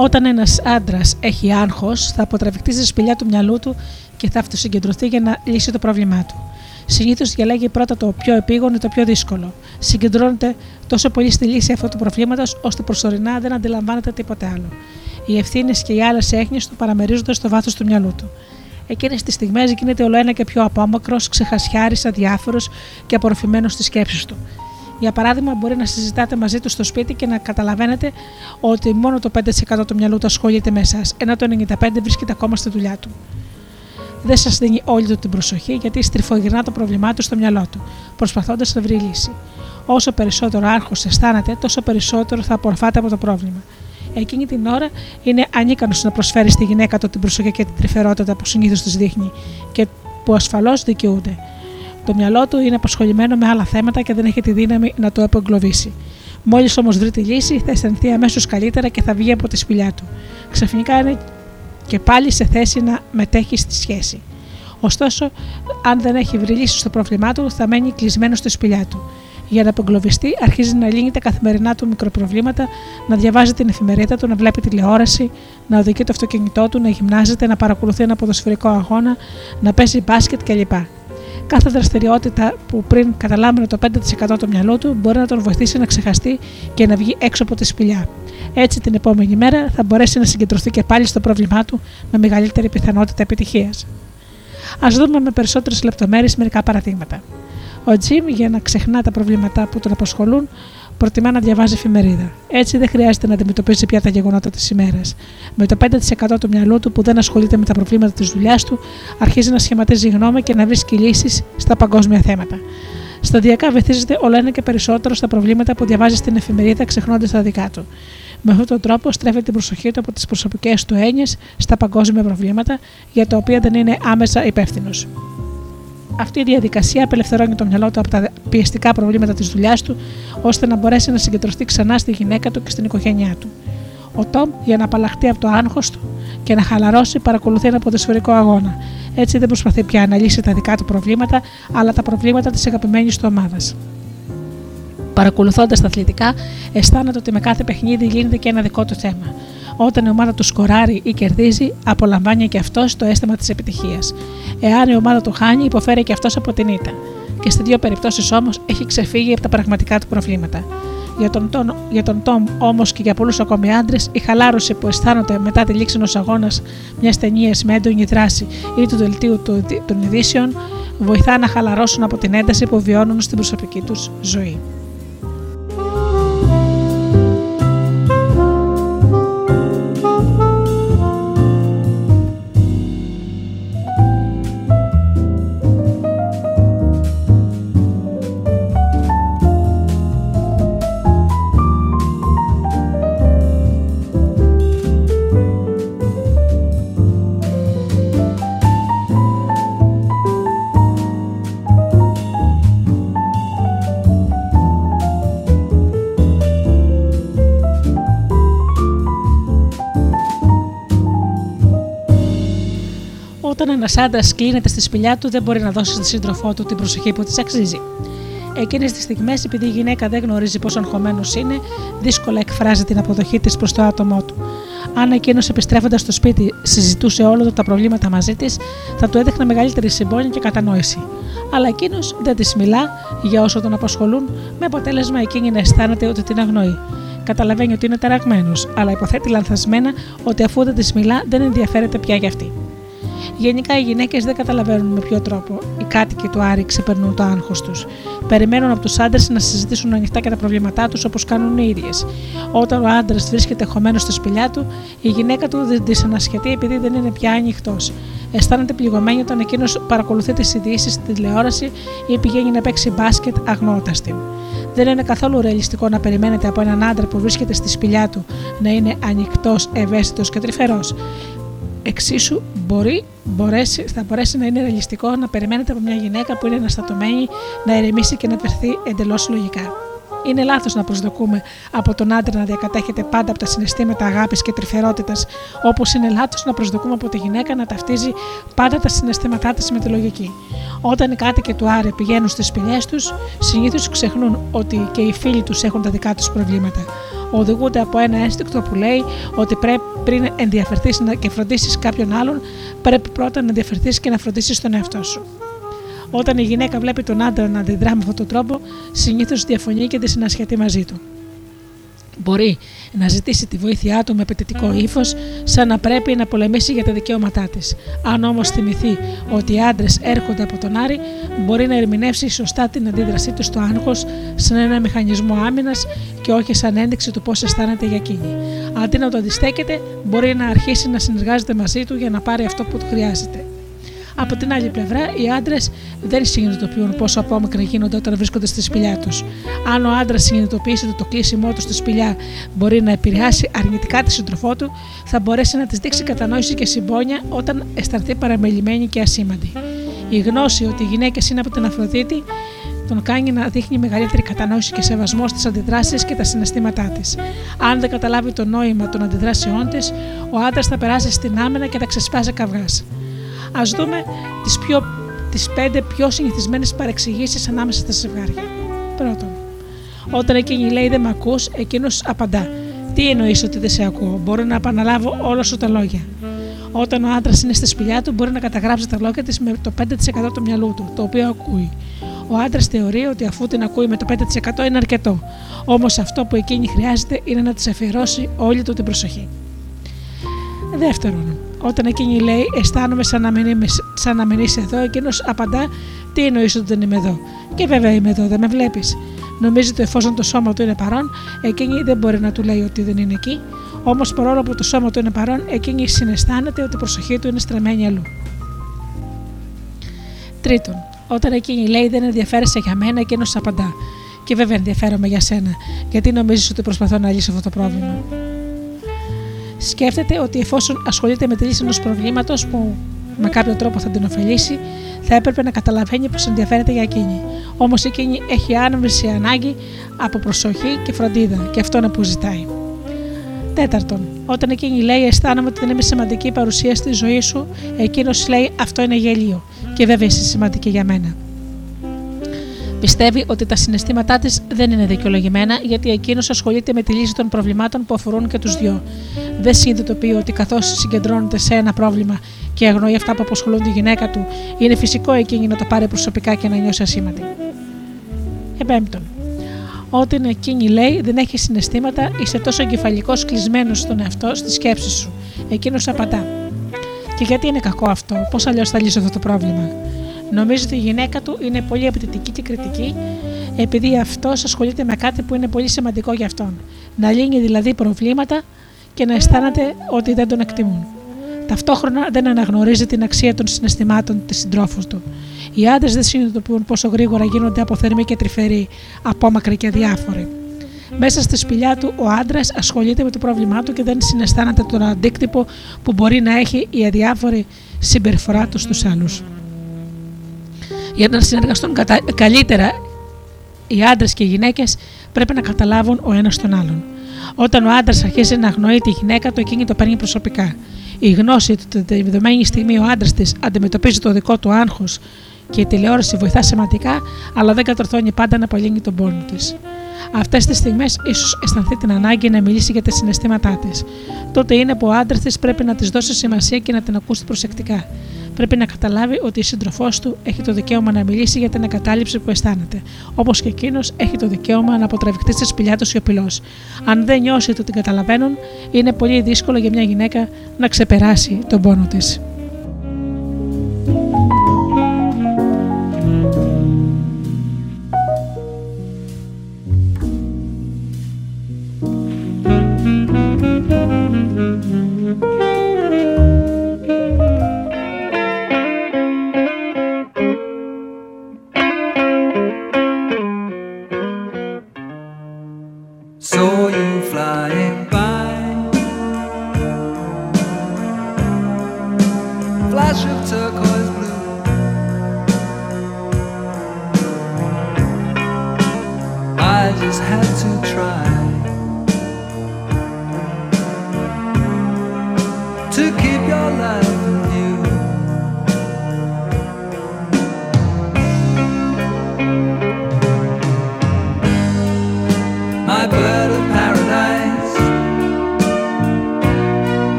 Όταν ένας άντρας έχει άγχος, θα αποτραβηχτεί στη σπηλιά του μυαλού του και θα αυτοσυγκεντρωθεί για να λύσει το πρόβλημά του. Συνήθως διαλέγει πρώτα το πιο επίγον ή το πιο δύσκολο. Συγκεντρώνεται τόσο πολύ στη λύση αυτού του προβλήματος, ώστε προσωρινά δεν αντιλαμβάνεται τίποτε άλλο. Οι ευθύνες και οι άλλες έχνες του παραμερίζονται στο βάθος του μυαλού του. Εκείνες τις στιγμές γίνεται όλο ένα και πιο απόμακρος, ξεχασιάρη, αδιάφορο και απορροφημένος στις σκέψεις του. Για παράδειγμα, μπορεί να συζητάτε μαζί τους στο σπίτι και να καταλαβαίνετε ότι μόνο το 5% του μυαλού του ασχολείται με εσάς, ενώ το 95% βρίσκεται ακόμα στη δουλειά του. δεν σας δίνει όλη του την προσοχή γιατί στριφογυρνά το πρόβλημά του στο μυαλό του, προσπαθώντας να βρει λύση. Όσο περισσότερο άγχο αισθάνεται, τόσο περισσότερο θα απορροφάται από το πρόβλημα. Εκείνη την ώρα είναι ανίκανος να προσφέρει στη γυναίκα του την προσοχή και την τρυφερότητα που συνήθως της δείχνει και που ασφαλώς δικαιούνται. Το μυαλό του είναι απασχολημένο με άλλα θέματα και δεν έχει τη δύναμη να το απογκλωβίσει. Μόλις όμως βρει τη λύση, θα αισθανθεί αμέσως καλύτερα και θα βγει από τη σπηλιά του. Ξαφνικά είναι και πάλι σε θέση να μετέχει στη σχέση. Ωστόσο, αν δεν έχει βρει λύση στο πρόβλημά του, θα μένει κλεισμένο στη σπηλιά του. Για να απογκλωβιστεί, αρχίζει να λύνει τα καθημερινά του μικροπροβλήματα, να διαβάζει την εφημερίδα του, να βλέπει τηλεόραση, να οδηγεί το αυτοκίνητό του, να γυμνάζεται, να παρακολουθεί ένα ποδοσφαιρικό αγώνα, να παίζει μπάσκετ κλπ. Κάθε δραστηριότητα που πριν καταλάμβανε το 5% του μυαλού του μπορεί να τον βοηθήσει να ξεχαστεί και να βγει έξω από τη σπηλιά. Έτσι την επόμενη μέρα θα μπορέσει να συγκεντρωθεί και πάλι στο πρόβλημά του με μεγαλύτερη πιθανότητα επιτυχίας. Α δούμε με περισσότερες λεπτομέρειες μερικά παραδείγματα. Ο Τζιμ, για να ξεχνά τα προβλήματά που τον απασχολούν, προτιμά να διαβάζει εφημερίδα. Έτσι δεν χρειάζεται να αντιμετωπίζει πια τα γεγονότα της ημέρας. Με το 5% του μυαλού του που δεν ασχολείται με τα προβλήματα της δουλειάς του, αρχίζει να σχηματίζει γνώμη και να βρίσκει λύσεις στα παγκόσμια θέματα. Σταδιακά βυθίζεται όλο ένα και περισσότερο στα προβλήματα που διαβάζει στην εφημερίδα, ξεχνώντας τα δικά του. Με αυτόν τον τρόπο στρέφει την προσοχή του από τις προσωπικές του έννοιες στα παγκόσμια προβλήματα, για τα οποία δεν είναι άμεσα υπεύθυνος. Αυτή η διαδικασία απελευθερώνει το μυαλό του από τα πιεστικά προβλήματα της δουλειάς του, ώστε να μπορέσει να συγκεντρωθεί ξανά στη γυναίκα του και στην οικογένειά του. Ο Τόμ, για να απαλλαχτεί από το άγχος του και να χαλαρώσει, παρακολουθεί ένα ποδοσφαιρικό αγώνα. Έτσι δεν προσπαθεί πια να λύσει τα δικά του προβλήματα, αλλά τα προβλήματα της αγαπημένης του ομάδας. Παρακολουθώντας τα αθλητικά, αισθάνεται ότι με κάθε παιχνίδι γίνεται και ένα δικό του θέμα. Όταν η ομάδα του σκοράρει ή κερδίζει, απολαμβάνει και αυτός το αίσθημα της επιτυχίας. Εάν η ομάδα του χάνει, υποφέρει και αυτός από την ήττα. Και στις δύο περιπτώσεις όμως έχει ξεφύγει από τα πραγματικά του προβλήματα. Για τον, τον, για τον Τόμ όμως και για πολλούς ακόμη άντρες, η χαλάρωση που αισθάνονται μετά τη λήξη ενός αγώνας, μιας ταινίας με έντονη δράση ή του δελτίου των ειδήσεων, βοηθά να χαλαρώσουν από την ένταση που βιώνουν στην προσωπική τους ζωή. Όταν ένας άντρας κλείνεται στη σπηλιά του, δεν μπορεί να δώσει στη σύντροφό του την προσοχή που της αξίζει. Εκείνες τις στιγμές, επειδή η γυναίκα δεν γνωρίζει πόσο αγχωμένος είναι, δύσκολα εκφράζει την αποδοχή της προς το άτομό του. Αν εκείνος επιστρέφοντας στο σπίτι συζητούσε όλα τα προβλήματα μαζί της, θα του έδειχνε μεγαλύτερη συμπόνια και κατανόηση. Αλλά εκείνος δεν της μιλά για όσο τον απασχολούν, με αποτέλεσμα εκείνη να αισθάνεται ότι την αγνοεί. Καταλαβαίνει ότι είναι ταραγμένος, αλλά υποθέτει λανθασμένα ότι αφού δεν της μιλά, δεν ενδιαφέρεται πια για αυτή. Γενικά οι γυναίκες δεν καταλαβαίνουν με ποιο τρόπο οι κάτοικοι του Άρη ξεπερνούν το άγχος τους. Περιμένουν από τους άντρες να συζητήσουν ανοιχτά και τα προβλήματά τους όπως κάνουν οι ίδιες. Όταν ο άντρας βρίσκεται χωμένος στη σπηλιά του, η γυναίκα του δεν τη ανασχετεί επειδή δεν είναι πια ανοιχτός. Αισθάνεται πληγωμένη όταν εκείνος παρακολουθεί τις ειδήσεις στη τηλεόραση ή πηγαίνει να παίξει μπάσκετ αγνώντα την. Δεν είναι καθόλου ρεαλιστικό να περιμένετε από έναν άντρα που βρίσκεται στη σπηλιά του να είναι ανοιχτός, ευαίσθητος και τρυφερός. Εξίσου μπορεί, μπορέσει, θα μπορέσει να είναι ρεαλιστικό να περιμένετε από μια γυναίκα που είναι αναστατωμένη να ηρεμήσει και να βρεθεί εντελώς λογικά. Είναι λάθος να προσδοκούμε από τον άντρα να διακατέχεται πάντα από τα συναισθήματα αγάπης και τρυφερότητας, όπως είναι λάθος να προσδοκούμε από τη γυναίκα να ταυτίζει πάντα τα συναισθήματά της με τη λογική. Όταν οι κάτοικοι του Άρε πηγαίνουν στις πηγέ τους, συνήθως ξεχνούν ότι και οι φίλοι τους έχουν τα δικά τους προβλήματα οδηγούνται από ένα ένστικτο που λέει ότι πρέπει πριν ενδιαφερθείς και φροντίσεις κάποιον άλλον, πρέπει πρώτα να ενδιαφερθείς και να φροντίσεις τον εαυτό σου. Όταν η γυναίκα βλέπει τον άντρα να αντιδρά με αυτόν τον τρόπο, συνήθως διαφωνεί και τη συνασχετεί μαζί του. Μπορεί να ζητήσει τη βοήθειά του με απαιτητικό ύφος, σαν να πρέπει να πολεμήσει για τα δικαιώματά της. Αν όμως θυμηθεί ότι οι άντρες έρχονται από τον Άρη, μπορεί να ερμηνεύσει σωστά την αντίδρασή του στο άγχος σαν ένα μηχανισμό άμυνας και όχι σαν ένδειξη του πώς αισθάνεται για εκείνη. Αντί να το αντιστέκεται, μπορεί να αρχίσει να συνεργάζεται μαζί του για να πάρει αυτό που του χρειάζεται. Από την άλλη πλευρά, οι άντρες δεν συνειδητοποιούν πόσο απόμακρα γίνονται όταν βρίσκονται στη σπηλιά τους. Αν ο άντρας συνειδητοποιήσει ότι το κλείσιμό του στη σπηλιά μπορεί να επηρεάσει αρνητικά τη σύντροφό του, θα μπορέσει να της δείξει κατανόηση και συμπόνια όταν αισθανθεί παραμελημένη και ασήμαντη. Η γνώση ότι οι γυναίκες είναι από την Αφροδίτη τον κάνει να δείχνει μεγαλύτερη κατανόηση και σεβασμό στις αντιδράσεις και τα συναισθήματά της. Αν δεν καταλάβει το νόημα των αντιδράσεών της, ο άντρας θα περάσει στην άμενα και θα ξεσπάσει καυγάς. Α δούμε τις πιο, τις πέντε πιο συνηθισμένες παρεξηγήσεις ανάμεσα στα ζευγάρια. Πρώτον, όταν εκείνη λέει δεν με ακούς, εκείνος απαντά. Τι εννοείς ότι δεν σε ακούω, μπορώ να επαναλάβω όλα σου τα λόγια. Όταν ο άντρας είναι στη σπηλιά του, μπορεί να καταγράψει τα λόγια της με το 5% του μυαλού του, το οποίο ακούει. Ο άντρας θεωρεί ότι αφού την ακούει με το 5% είναι αρκετό. Όμως αυτό που εκείνη χρειάζεται είναι να της αφιερώσει όλη του την προσοχή. Δεύτερον, όταν εκείνη λέει Αισθάνομαι σαν να μην, είμαι, σαν να μην είσαι εδώ, εκείνος απαντά Τι εννοείς ότι δεν είμαι εδώ; Και βέβαια είμαι εδώ, δεν με βλέπεις. Νομίζει ότι εφόσον το σώμα του είναι παρόν, εκείνη δεν μπορεί να του λέει ότι δεν είναι εκεί. Όμως παρόλο που το σώμα του είναι παρόν, εκείνη συναισθάνεται ότι η προσοχή του είναι στραμμένη αλλού. Τρίτον, όταν εκείνη λέει δεν ενδιαφέρεσαι για μένα, εκείνος απαντά. Και βέβαια ενδιαφέρομαι για σένα, γιατί νομίζεις ότι προσπαθώ να λύσω αυτό το πρόβλημα. Σκέφτεται ότι εφόσον ασχολείται με τη λύση ενός προβλήματος που με κάποιο τρόπο θα την ωφελήσει, θα έπρεπε να καταλαβαίνει πως ενδιαφέρεται για εκείνη. Όμως εκείνη έχει άνεμβηση ανάγκη από προσοχή και φροντίδα, και αυτό είναι που ζητάει. Τέταρτον, όταν εκείνη λέει Αισθάνομαι ότι δεν είμαι σημαντική παρουσία στη ζωή σου, εκείνος λέει Αυτό είναι γελίο και βέβαια είσαι σημαντική για μένα. Πιστεύει ότι τα συναισθήματά της δεν είναι δικαιολογημένα γιατί εκείνος ασχολείται με τη λύση των προβλημάτων που αφορούν και τους δυο. Δεν συνειδητοποιεί ότι καθώς συγκεντρώνεται σε ένα πρόβλημα και αγνοεί αυτά που απασχολούν τη γυναίκα του, είναι φυσικό εκείνη να το πάρει προσωπικά και να νιώσει ασήμαντη. Επέμπτον, όταν εκείνη λέει δεν έχει συναισθήματα, είσαι τόσο εγκεφαλικός κλεισμένος στον εαυτό, στη σκέψη σου. Εκείνος απαντά. Και γιατί είναι κακό αυτό, πώς αλλιώς θα λύσω αυτό το πρόβλημα; Νομίζω ότι η γυναίκα του είναι πολύ απαιτητική και κριτική, επειδή αυτός ασχολείται με κάτι που είναι πολύ σημαντικό για αυτόν. Να λύνει δηλαδή προβλήματα και να αισθάνεται ότι δεν τον εκτιμούν. Ταυτόχρονα δεν αναγνωρίζει την αξία των συναισθημάτων της συντρόφου του. Οι άντρες δεν συνειδητοποιούν πόσο γρήγορα γίνονται αποθερμοί και τρυφεροί, απόμακροι και διάφοροι. Μέσα στη σπηλιά του, ο άντρας ασχολείται με το πρόβλημά του και δεν συναισθάνεται τον αντίκτυπο που μπορεί να έχει η αδιάφορη συμπεριφορά του στους άλλους. Για να συνεργαστούν καλύτερα οι άντρες και οι γυναίκες, πρέπει να καταλάβουν ο ένας τον άλλον. Όταν ο άντρας αρχίζει να αγνοεί τη γυναίκα του, εκείνη το παίρνει προσωπικά. Η γνώση ότι τη δεδομένη στιγμή ο άντρας της αντιμετωπίζει το δικό του άγχος και η τηλεόραση βοηθά σημαντικά, αλλά δεν κατορθώνει πάντα να απολύνει τον πόνο της. Αυτές τις στιγμές ίσως αισθανθεί την ανάγκη να μιλήσει για τα συναισθήματά της. Τότε είναι που ο άντρας της πρέπει να της δώσει σημασία και να την ακούσει προσεκτικά. Πρέπει να καταλάβει ότι η σύντροφός του έχει το δικαίωμα να μιλήσει για την εγκατάλειψη που αισθάνεται, όπως και εκείνος έχει το δικαίωμα να αποτραβηχτεί στη σπηλιά του σιωπηλός. Αν δεν νιώσει ότι την καταλαβαίνουν, είναι πολύ δύσκολο για μια γυναίκα να ξεπεράσει τον πόνο της.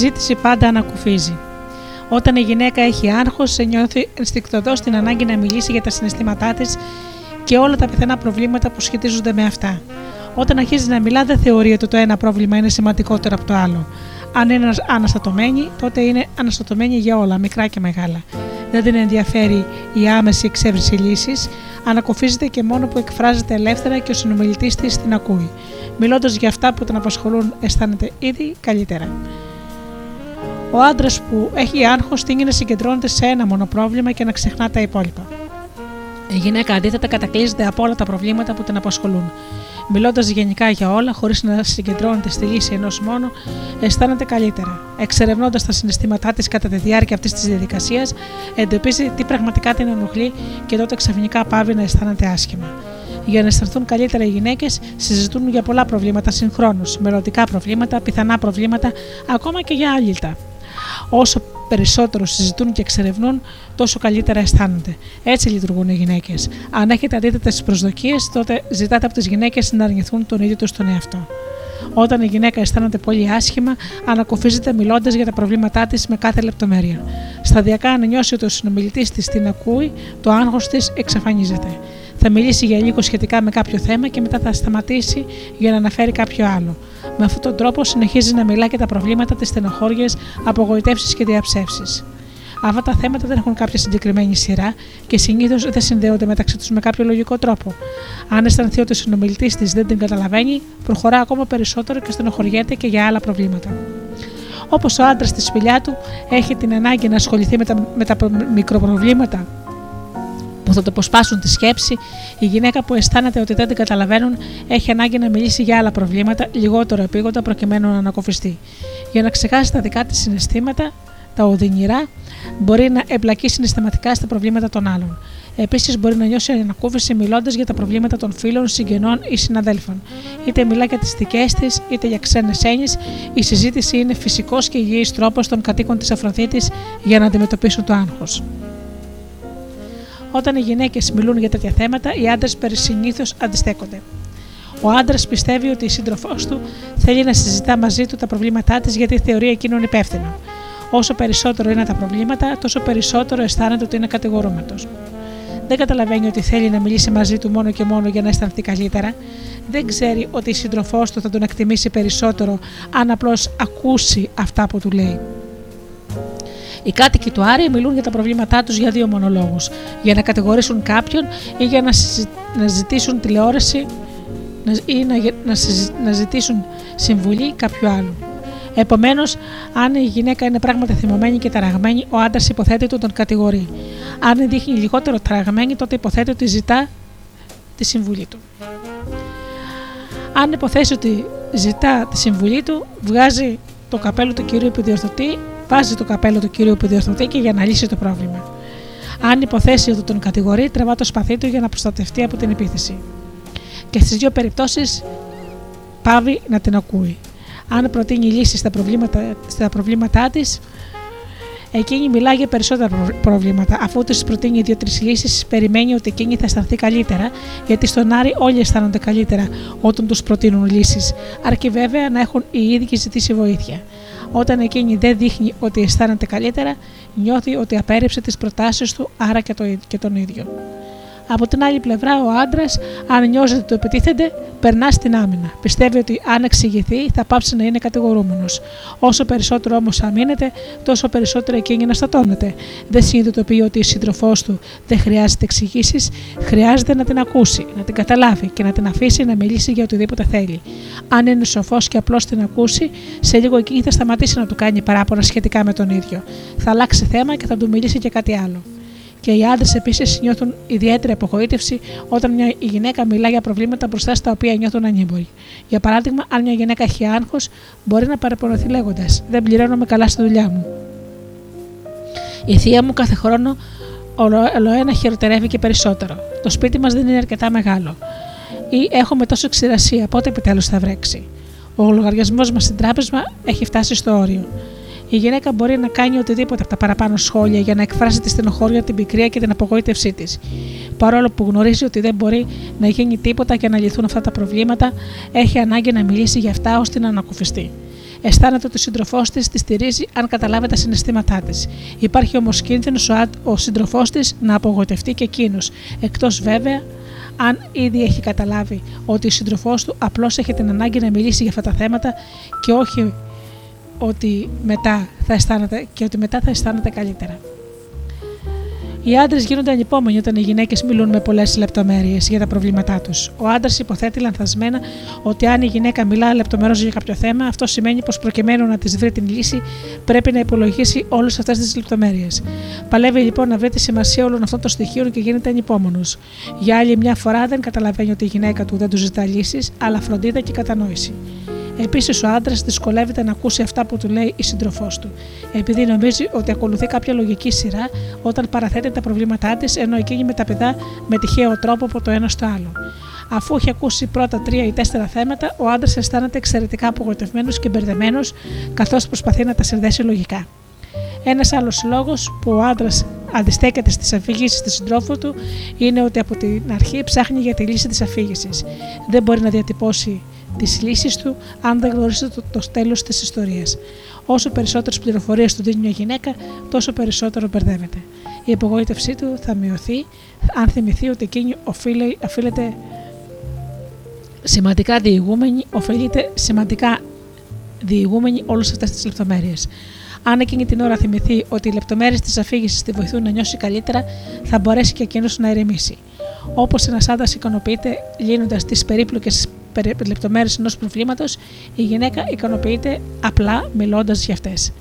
Συζήτηση πάντα ανακουφίζει. Όταν η γυναίκα έχει άγχος, νιώθει ενστικτοδός την ανάγκη να μιλήσει για τα συναισθήματά της και όλα τα πιθανά προβλήματα που σχετίζονται με αυτά. Όταν αρχίζει να μιλά, δεν θεωρεί ότι το ένα πρόβλημα είναι σημαντικότερο από το άλλο. Αν είναι αναστατωμένη, τότε είναι αναστατωμένη για όλα, μικρά και μεγάλα. Δεν την ενδιαφέρει η άμεση εξέβριση λύσης, ανακοφίζεται και μόνο που εκφράζεται ελεύθερα και ο συνομιλητής της την ακούει. Μιλώντας για αυτά που την απασχολούν, αισθάνεται ήδη καλύτερα. Ο άντρας που έχει άγχος τίνει να συγκεντρώνεται σε ένα μόνο πρόβλημα και να ξεχνά τα υπόλοιπα. Η γυναίκα αντίθετα κατακλείζεται από όλα τα προβλήματα που την απασχολούν. Μιλώντας γενικά για όλα, χωρίς να συγκεντρώνεται στη λύση ενός μόνο, αισθάνεται καλύτερα. Εξερευνώντας τα συναισθήματά της κατά τη διάρκεια αυτής της διαδικασίας, εντοπίζει τι πραγματικά την ενοχλεί και τότε ξαφνικά πάβει να αισθάνεται άσχημα. Για να αισθανθούν καλύτερα οι γυναίκες, συζητούν για πολλά προβλήματα συγχρόνως, μελλοντικά προβλήματα, πιθανά προβλήματα, ακόμα και για άλυτα. Όσο περισσότερο συζητούν και εξερευνούν, τόσο καλύτερα αισθάνονται. Έτσι λειτουργούν οι γυναίκες. Αν έχετε αντίθετες προσδοκίες, τότε ζητάτε από τις γυναίκες να αρνηθούν τον ίδιο τους τον εαυτό. Όταν η γυναίκα αισθάνεται πολύ άσχημα, ανακοφίζεται μιλώντας για τα προβλήματά της με κάθε λεπτομέρεια. Σταδιακά, αν νιώσει ότι ο συνομιλητής της την ακούει, το άγχος της εξαφανίζεται. Θα μιλήσει για λίγο σχετικά με κάποιο θέμα και μετά θα σταματήσει για να αναφέρει κάποιο άλλο. Με αυτόν τον τρόπο συνεχίζει να μιλά και τα προβλήματα, τις στενοχώριες, απογοητεύσεις και διαψεύσεις. Αυτά τα θέματα δεν έχουν κάποια συγκεκριμένη σειρά και συνήθως δεν συνδέονται μεταξύ τους με κάποιο λογικό τρόπο. Αν αισθανθεί ότι ο συνομιλητής της δεν την καταλαβαίνει, προχωρά ακόμα περισσότερο και στενοχωριέται και για άλλα προβλήματα. Όπως ο άντρας στη σπηλιά του έχει την ανάγκη να ασχοληθεί με τα, με τα μικροπροβλήματα που θα το αποσπάσουν τη σκέψη, η γυναίκα που αισθάνεται ότι δεν την καταλαβαίνουν έχει ανάγκη να μιλήσει για άλλα προβλήματα λιγότερο επίγοντα προκειμένου να ανακοφιστεί. Για να ξεχάσει τα δικά της συναισθήματα, τα οδυνηρά, μπορεί να εμπλακεί συναισθηματικά στα προβλήματα των άλλων. Επίσης, μπορεί να νιώσει ανακούφιση μιλώντας για τα προβλήματα των φίλων, συγγενών ή συναδέλφων. Είτε μιλά για τις δικές της, είτε για ξένες έννοιες, η συζήτηση είναι φυσικός και υγιής τρόπος των κατοίκων της Αφροδίτης για να αντιμετωπίσουν το άγχος. Όταν οι γυναίκες μιλούν για τέτοια θέματα, οι άντρες συνήθω αντιστέκονται. Ο άντρας πιστεύει ότι η σύντροφός του θέλει να συζητά μαζί του τα προβλήματά της γιατί θεωρεί εκείνον υπεύθυνο. Όσο περισσότερο είναι τα προβλήματα, τόσο περισσότερο αισθάνεται ότι είναι κατηγορούμενος. Δεν καταλαβαίνει ότι θέλει να μιλήσει μαζί του μόνο και μόνο για να αισθανθεί καλύτερα. Δεν ξέρει ότι η σύντροφός του θα τον εκτιμήσει περισσότερο αν απλώς ακούσει αυτά που του λέει. Οι κάτοικοι του Άρη μιλούν για τα προβλήματά τους για δύο μονολόγους. Για να κατηγορήσουν κάποιον ή για να, να ζητήσουν τηλεόραση ή να, να, να ζητήσουν συμβουλή κάποιου άλλου. Επομένως, αν η γυναίκα είναι πράγματι θυμωμένη και ταραγμένη, ο άντρας υποθέτει ότι τον κατηγορεί. Αν δείχνει λιγότερο ταραγμένη, τότε υποθέτει ότι ζητά τη συμβουλή του. Αν υποθέσει ότι ζητά τη συμβουλή του, βγάζει το καπέλο του κυρίου επιδιορθωτή βάζει το καπέλο του κυρίου που διορθωτεί για να λύσει το πρόβλημα. Αν υποθέσει ότι τον κατηγορεί, τραβά το σπαθί του για να προστατευτεί από την επίθεση. Και στις δύο περιπτώσεις πάβει να την ακούει. Αν προτείνει λύσεις στα προβλήματα, στα προβλήματά της, εκείνη μιλάει για περισσότερα προβλήματα. Αφού της προτείνει δύο-τρεις λύσεις, περιμένει ότι εκείνη θα αισθανθεί καλύτερα, γιατί στον Άρη όλοι αισθάνονται καλύτερα όταν τους προτείνουν λύσεις, αρκεί βέβαια να έχουν οι ίδιοι ζητήσει βοήθεια. Όταν εκείνη δεν δείχνει ότι αισθάνεται καλύτερα, νιώθει ότι απέρριψε τις προτάσεις του, άρα και, το, και τον ίδιο. Από την άλλη πλευρά, ο άντρας, αν νιώσει ότι το επιτίθενται, περνά στην άμυνα. Πιστεύει ότι αν εξηγηθεί, θα πάψει να είναι κατηγορούμενος. Όσο περισσότερο όμως αμήνεται, τόσο περισσότερο εκείνη να στατώνεται. Δεν συνειδητοποιεί ότι η σύντροφός του δεν χρειάζεται εξηγήσεις, χρειάζεται να την ακούσει, να την καταλάβει και να την αφήσει να μιλήσει για οτιδήποτε θέλει. Αν είναι σοφός και απλώ την ακούσει, σε λίγο εκείνη θα σταματήσει να του κάνει παράπονα σχετικά με τον ίδιο. Θα αλλάξει θέμα και θα του μιλήσει και κάτι άλλο. Και οι άντρες επίσης νιώθουν ιδιαίτερη απογοήτευση όταν μια γυναίκα μιλά για προβλήματα μπροστά στα οποία νιώθουν ανήμποροι. Για παράδειγμα, αν μια γυναίκα έχει άγχος, μπορεί να παραπονωθεί λέγοντας: Δεν πληρώνομαι καλά στη δουλειά μου. Η θεία μου κάθε χρόνο ολοένα χειροτερεύει και περισσότερο. Το σπίτι μας δεν είναι αρκετά μεγάλο. Ή έχουμε τόσο ξηρασία, πότε επιτέλους θα βρέξει. Ο λογαριασμός μας στην τράπεζα έχει φτάσει στο όριο. Η γυναίκα μπορεί να κάνει οτιδήποτε από τα παραπάνω σχόλια για να εκφράσει τη στενοχώρια, την πικρία και την απογοήτευσή της. Παρόλο που γνωρίζει ότι δεν μπορεί να γίνει τίποτα για να λυθούν αυτά τα προβλήματα, έχει ανάγκη να μιλήσει για αυτά ώστε να ανακουφιστεί. Αισθάνεται ότι ο σύντροφός της τη στηρίζει αν καταλάβει τα συναισθήματά της. Υπάρχει όμως κίνδυνος ο, ο σύντροφός της να απογοητευτεί και εκείνος, εκτός βέβαια αν ήδη έχει καταλάβει ότι ο σύντροφός του απλώς έχει την ανάγκη να μιλήσει για αυτά τα θέματα και όχι ότι μετά θα αισθάνεται και ότι μετά θα αισθάνεται καλύτερα. Οι άντρες γίνονται ανυπόμονοι όταν οι γυναίκες μιλούν με πολλές λεπτομέρειες για τα προβλήματά τους. Ο άντρας υποθέτει λανθασμένα ότι αν η γυναίκα μιλά λεπτομερώς για κάποιο θέμα, αυτό σημαίνει πως προκειμένου να της βρει την λύση πρέπει να υπολογίσει όλες αυτές τις λεπτομέρειες. Παλεύει λοιπόν να βρει τη σημασία όλων αυτών των στοιχείων και γίνεται ανυπόμονος. Για άλλη μια φορά δεν καταλαβαίνει ότι η γυναίκα του δεν του ζητά λύσεις, αλλά φροντίδα και κατανόηση. Επίσης, ο άντρας δυσκολεύεται να ακούσει αυτά που του λέει η σύντροφός του, επειδή νομίζει ότι ακολουθεί κάποια λογική σειρά όταν παραθέτει τα προβλήματά της, ενώ εκείνη μεταπηδά με τυχαίο τρόπο από το ένα στο άλλο. Αφού έχει ακούσει πρώτα τρία ή τέσσερα θέματα, ο άντρας αισθάνεται εξαιρετικά απογοητευμένος και μπερδεμένος, καθώς προσπαθεί να τα συνδέσει λογικά. Ένας άλλος λόγος που ο άντρας αντιστέκεται στις αφήγησει του συντρόφου του είναι ότι από την αρχή ψάχνει για τη λύση της αφήγησης. Δεν μπορεί να διατυπώσει τις λύσεις του αν δεν γνωρίζει το, το τέλος της ιστορίας. Όσο περισσότερες πληροφορίες του δίνει μια γυναίκα, τόσο περισσότερο μπερδεύεται. Η απογοήτευσή του θα μειωθεί αν θυμηθεί ότι εκείνη οφείλει, οφείλεται σημαντικά διηγούμενη, οφείλεται σημαντικά διηγούμενη όλες αυτές τις λεπτομέρειες. Αν εκείνη την ώρα θυμηθεί ότι οι λεπτομέρειες της αφήγησης τη βοηθούν να νιώσει καλύτερα, θα μπορέσει και εκείνος να ηρεμήσει. Όπως ένας άντρας ικανοποιείται λύνοντας τις περίπλοκες λεπτομέρειες ενός προβλήματος, η γυναίκα ικανοποιείται απλά μιλώντας για αυτές.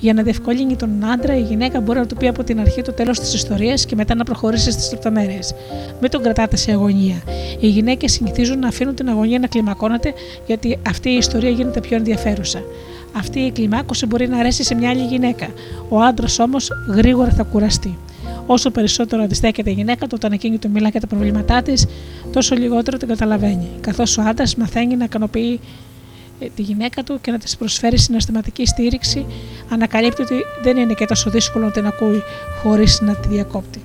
Για να διευκολύνει τον άντρα, η γυναίκα μπορεί να του πει από την αρχή το τέλος της ιστορίας και μετά να προχωρήσει στις λεπτομέρειες. Μην τον κρατάτε σε αγωνία. Οι γυναίκες συνηθίζουν να αφήνουν την αγωνία να κλιμακώνεται, γιατί αυτή η ιστορία γίνεται πιο ενδιαφέρουσα. Αυτή η κλιμάκωση μπορεί να αρέσει σε μια άλλη γυναίκα. Ο άντρας όμως γρήγορα θα κουραστεί. Όσο περισσότερο αντιστέκεται η γυναίκα του όταν εκείνη του μιλά για τα προβλήματά της, τόσο λιγότερο την καταλαβαίνει. Καθώς ο άντρας μαθαίνει να ικανοποιεί ε, τη γυναίκα του και να της προσφέρει συναισθηματική στήριξη, ανακαλύπτει ότι δεν είναι και τόσο δύσκολο να την ακούει χωρίς να τη διακόπτει.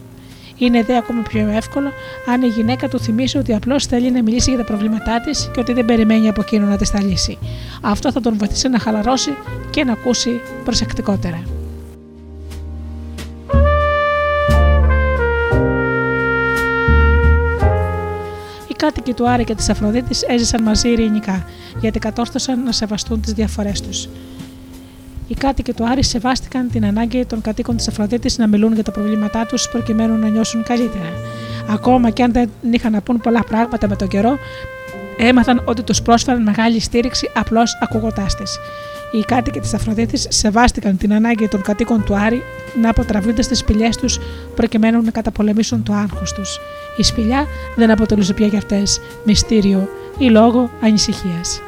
Είναι δε ακόμη πιο εύκολο αν η γυναίκα του θυμίσει ότι απλώς θέλει να μιλήσει για τα προβλήματά της και ότι δεν περιμένει από εκείνο να της τα λύσει. Αυτό θα τον βοηθήσει να χαλαρώσει και να ακούσει προσεκτικότερα. Κάτοικοι του Άρη και της Αφροδίτης έζησαν μαζί ειρηνικά, γιατί κατόρθωσαν να σεβαστούν τις διαφορές τους. Οι κάτοικοι του Άρη σεβάστηκαν την ανάγκη των κατοίκων της Αφροδίτης να μιλούν για τα προβλήματά τους προκειμένου να νιώσουν καλύτερα. Ακόμα και αν δεν είχαν να πούν πολλά πράγματα με τον καιρό, έμαθαν ότι τους πρόσφεραν μεγάλη στήριξη απλώς ακούγοντάς τη. Οι κάτοικοι της Αφροδίτης σεβάστηκαν την ανάγκη των κατοίκων του Άρη να αποτραβούνται στις σπηλιές τους προκειμένου να καταπολεμήσουν το άγχος τους. Η σπηλιά δεν αποτελούσε πια για αυτές μυστήριο ή λόγο ανησυχίας.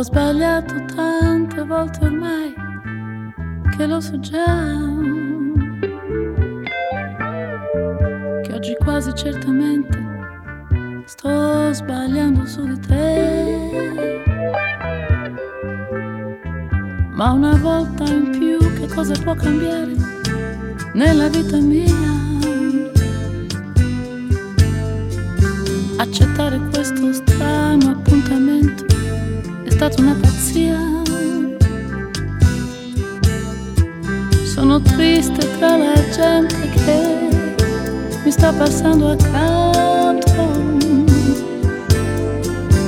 Ho sbagliato tante volte ormai che lo so già. Che oggi quasi certamente sto sbagliando su di te. Ma una volta in più che cosa può cambiare nella vita mia? Accettare questo strano appuntamento stata una pazzia. Sono triste tra la gente che mi sta passando accanto,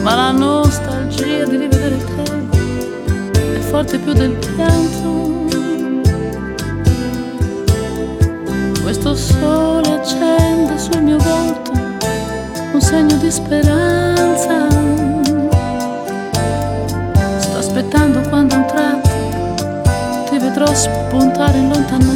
ma la nostalgia di rivedere te è forte più del pianto. Questo sole accende sul mio volto un segno di speranza spuntare in lontananza.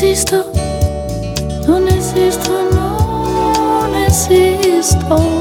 Esisto, non esisto, non esisto.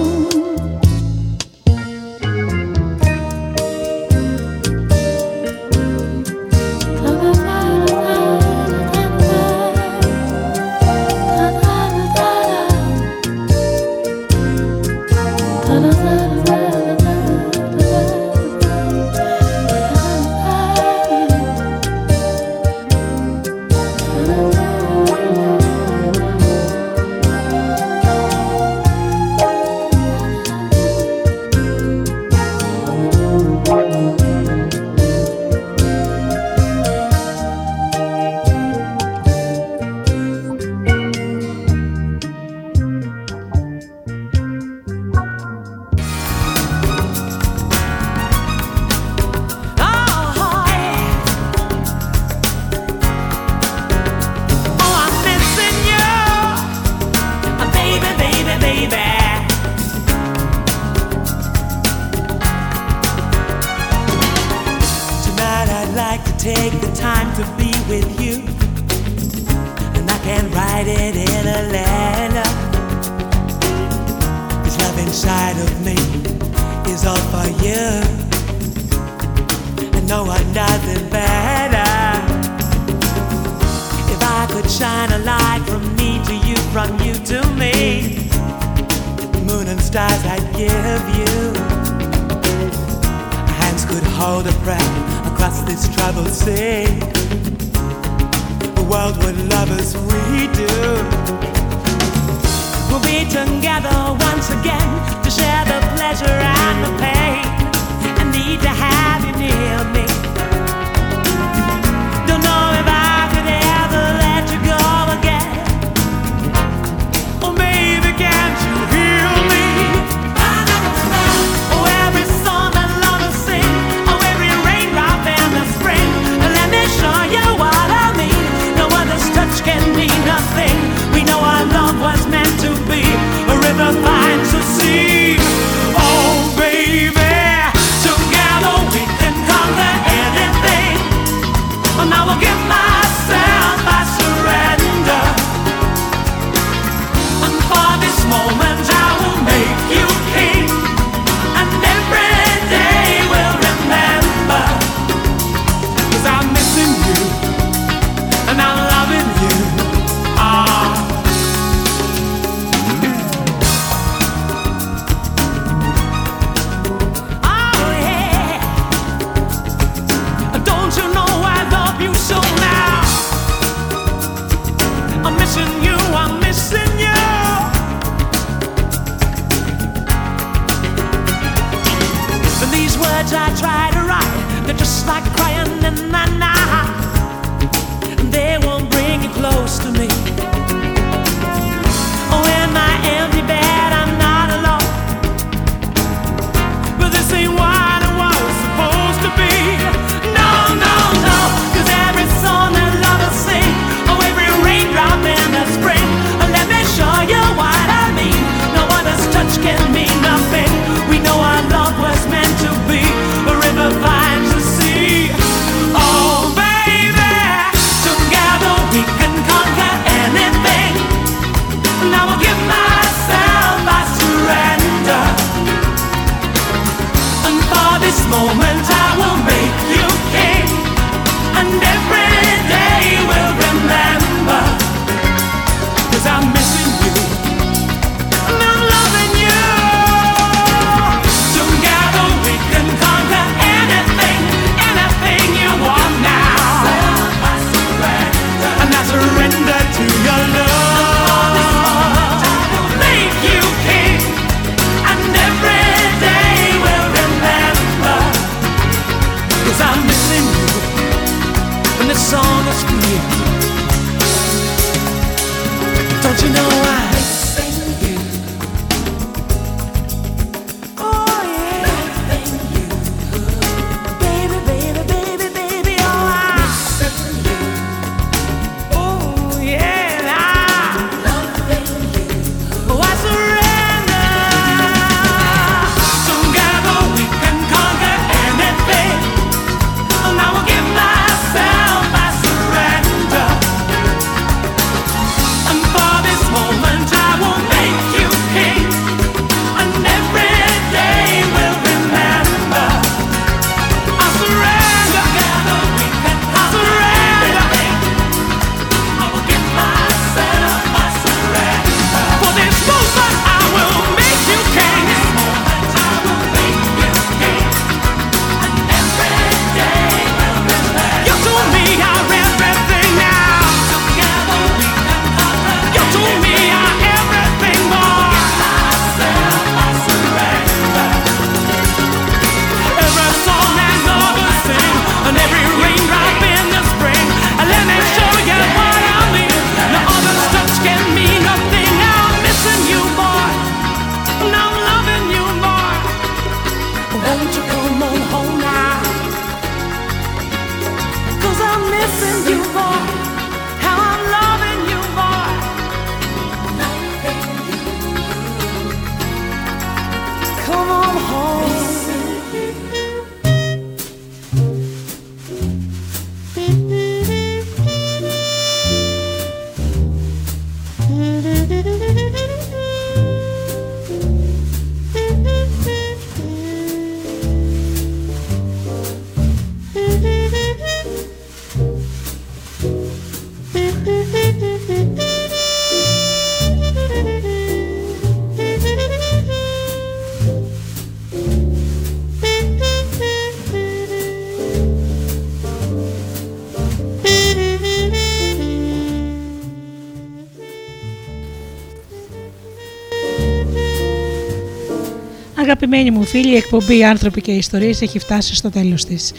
φίλοι, η εκπομπή «Άνθρωποι και ιστορίες έχει φτάσει στο τέλος της.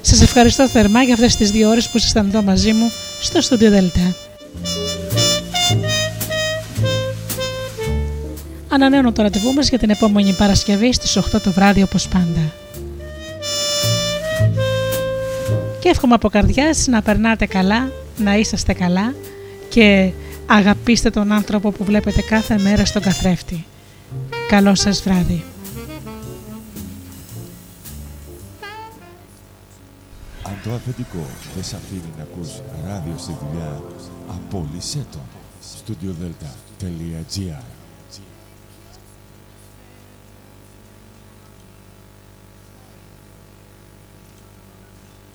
Σας ευχαριστώ θερμά για αυτές τις δύο ώρες που ήσασταν εδώ μαζί μου στο στούντιο Δελτά. Ανανέωνω το ραντεβού μας για την επόμενη Παρασκευή στις 8 το βράδυ όπως πάντα. Και εύχομαι από καρδιάς να περνάτε καλά, να είσαστε καλά και αγαπήστε τον άνθρωπο που βλέπετε κάθε μέρα στον καθρέφτη. Καλό σας βράδυ. το αφεντικό. Δεν αφήνει να ακούς ράδιο στη δουλειά, απόλυσέ το.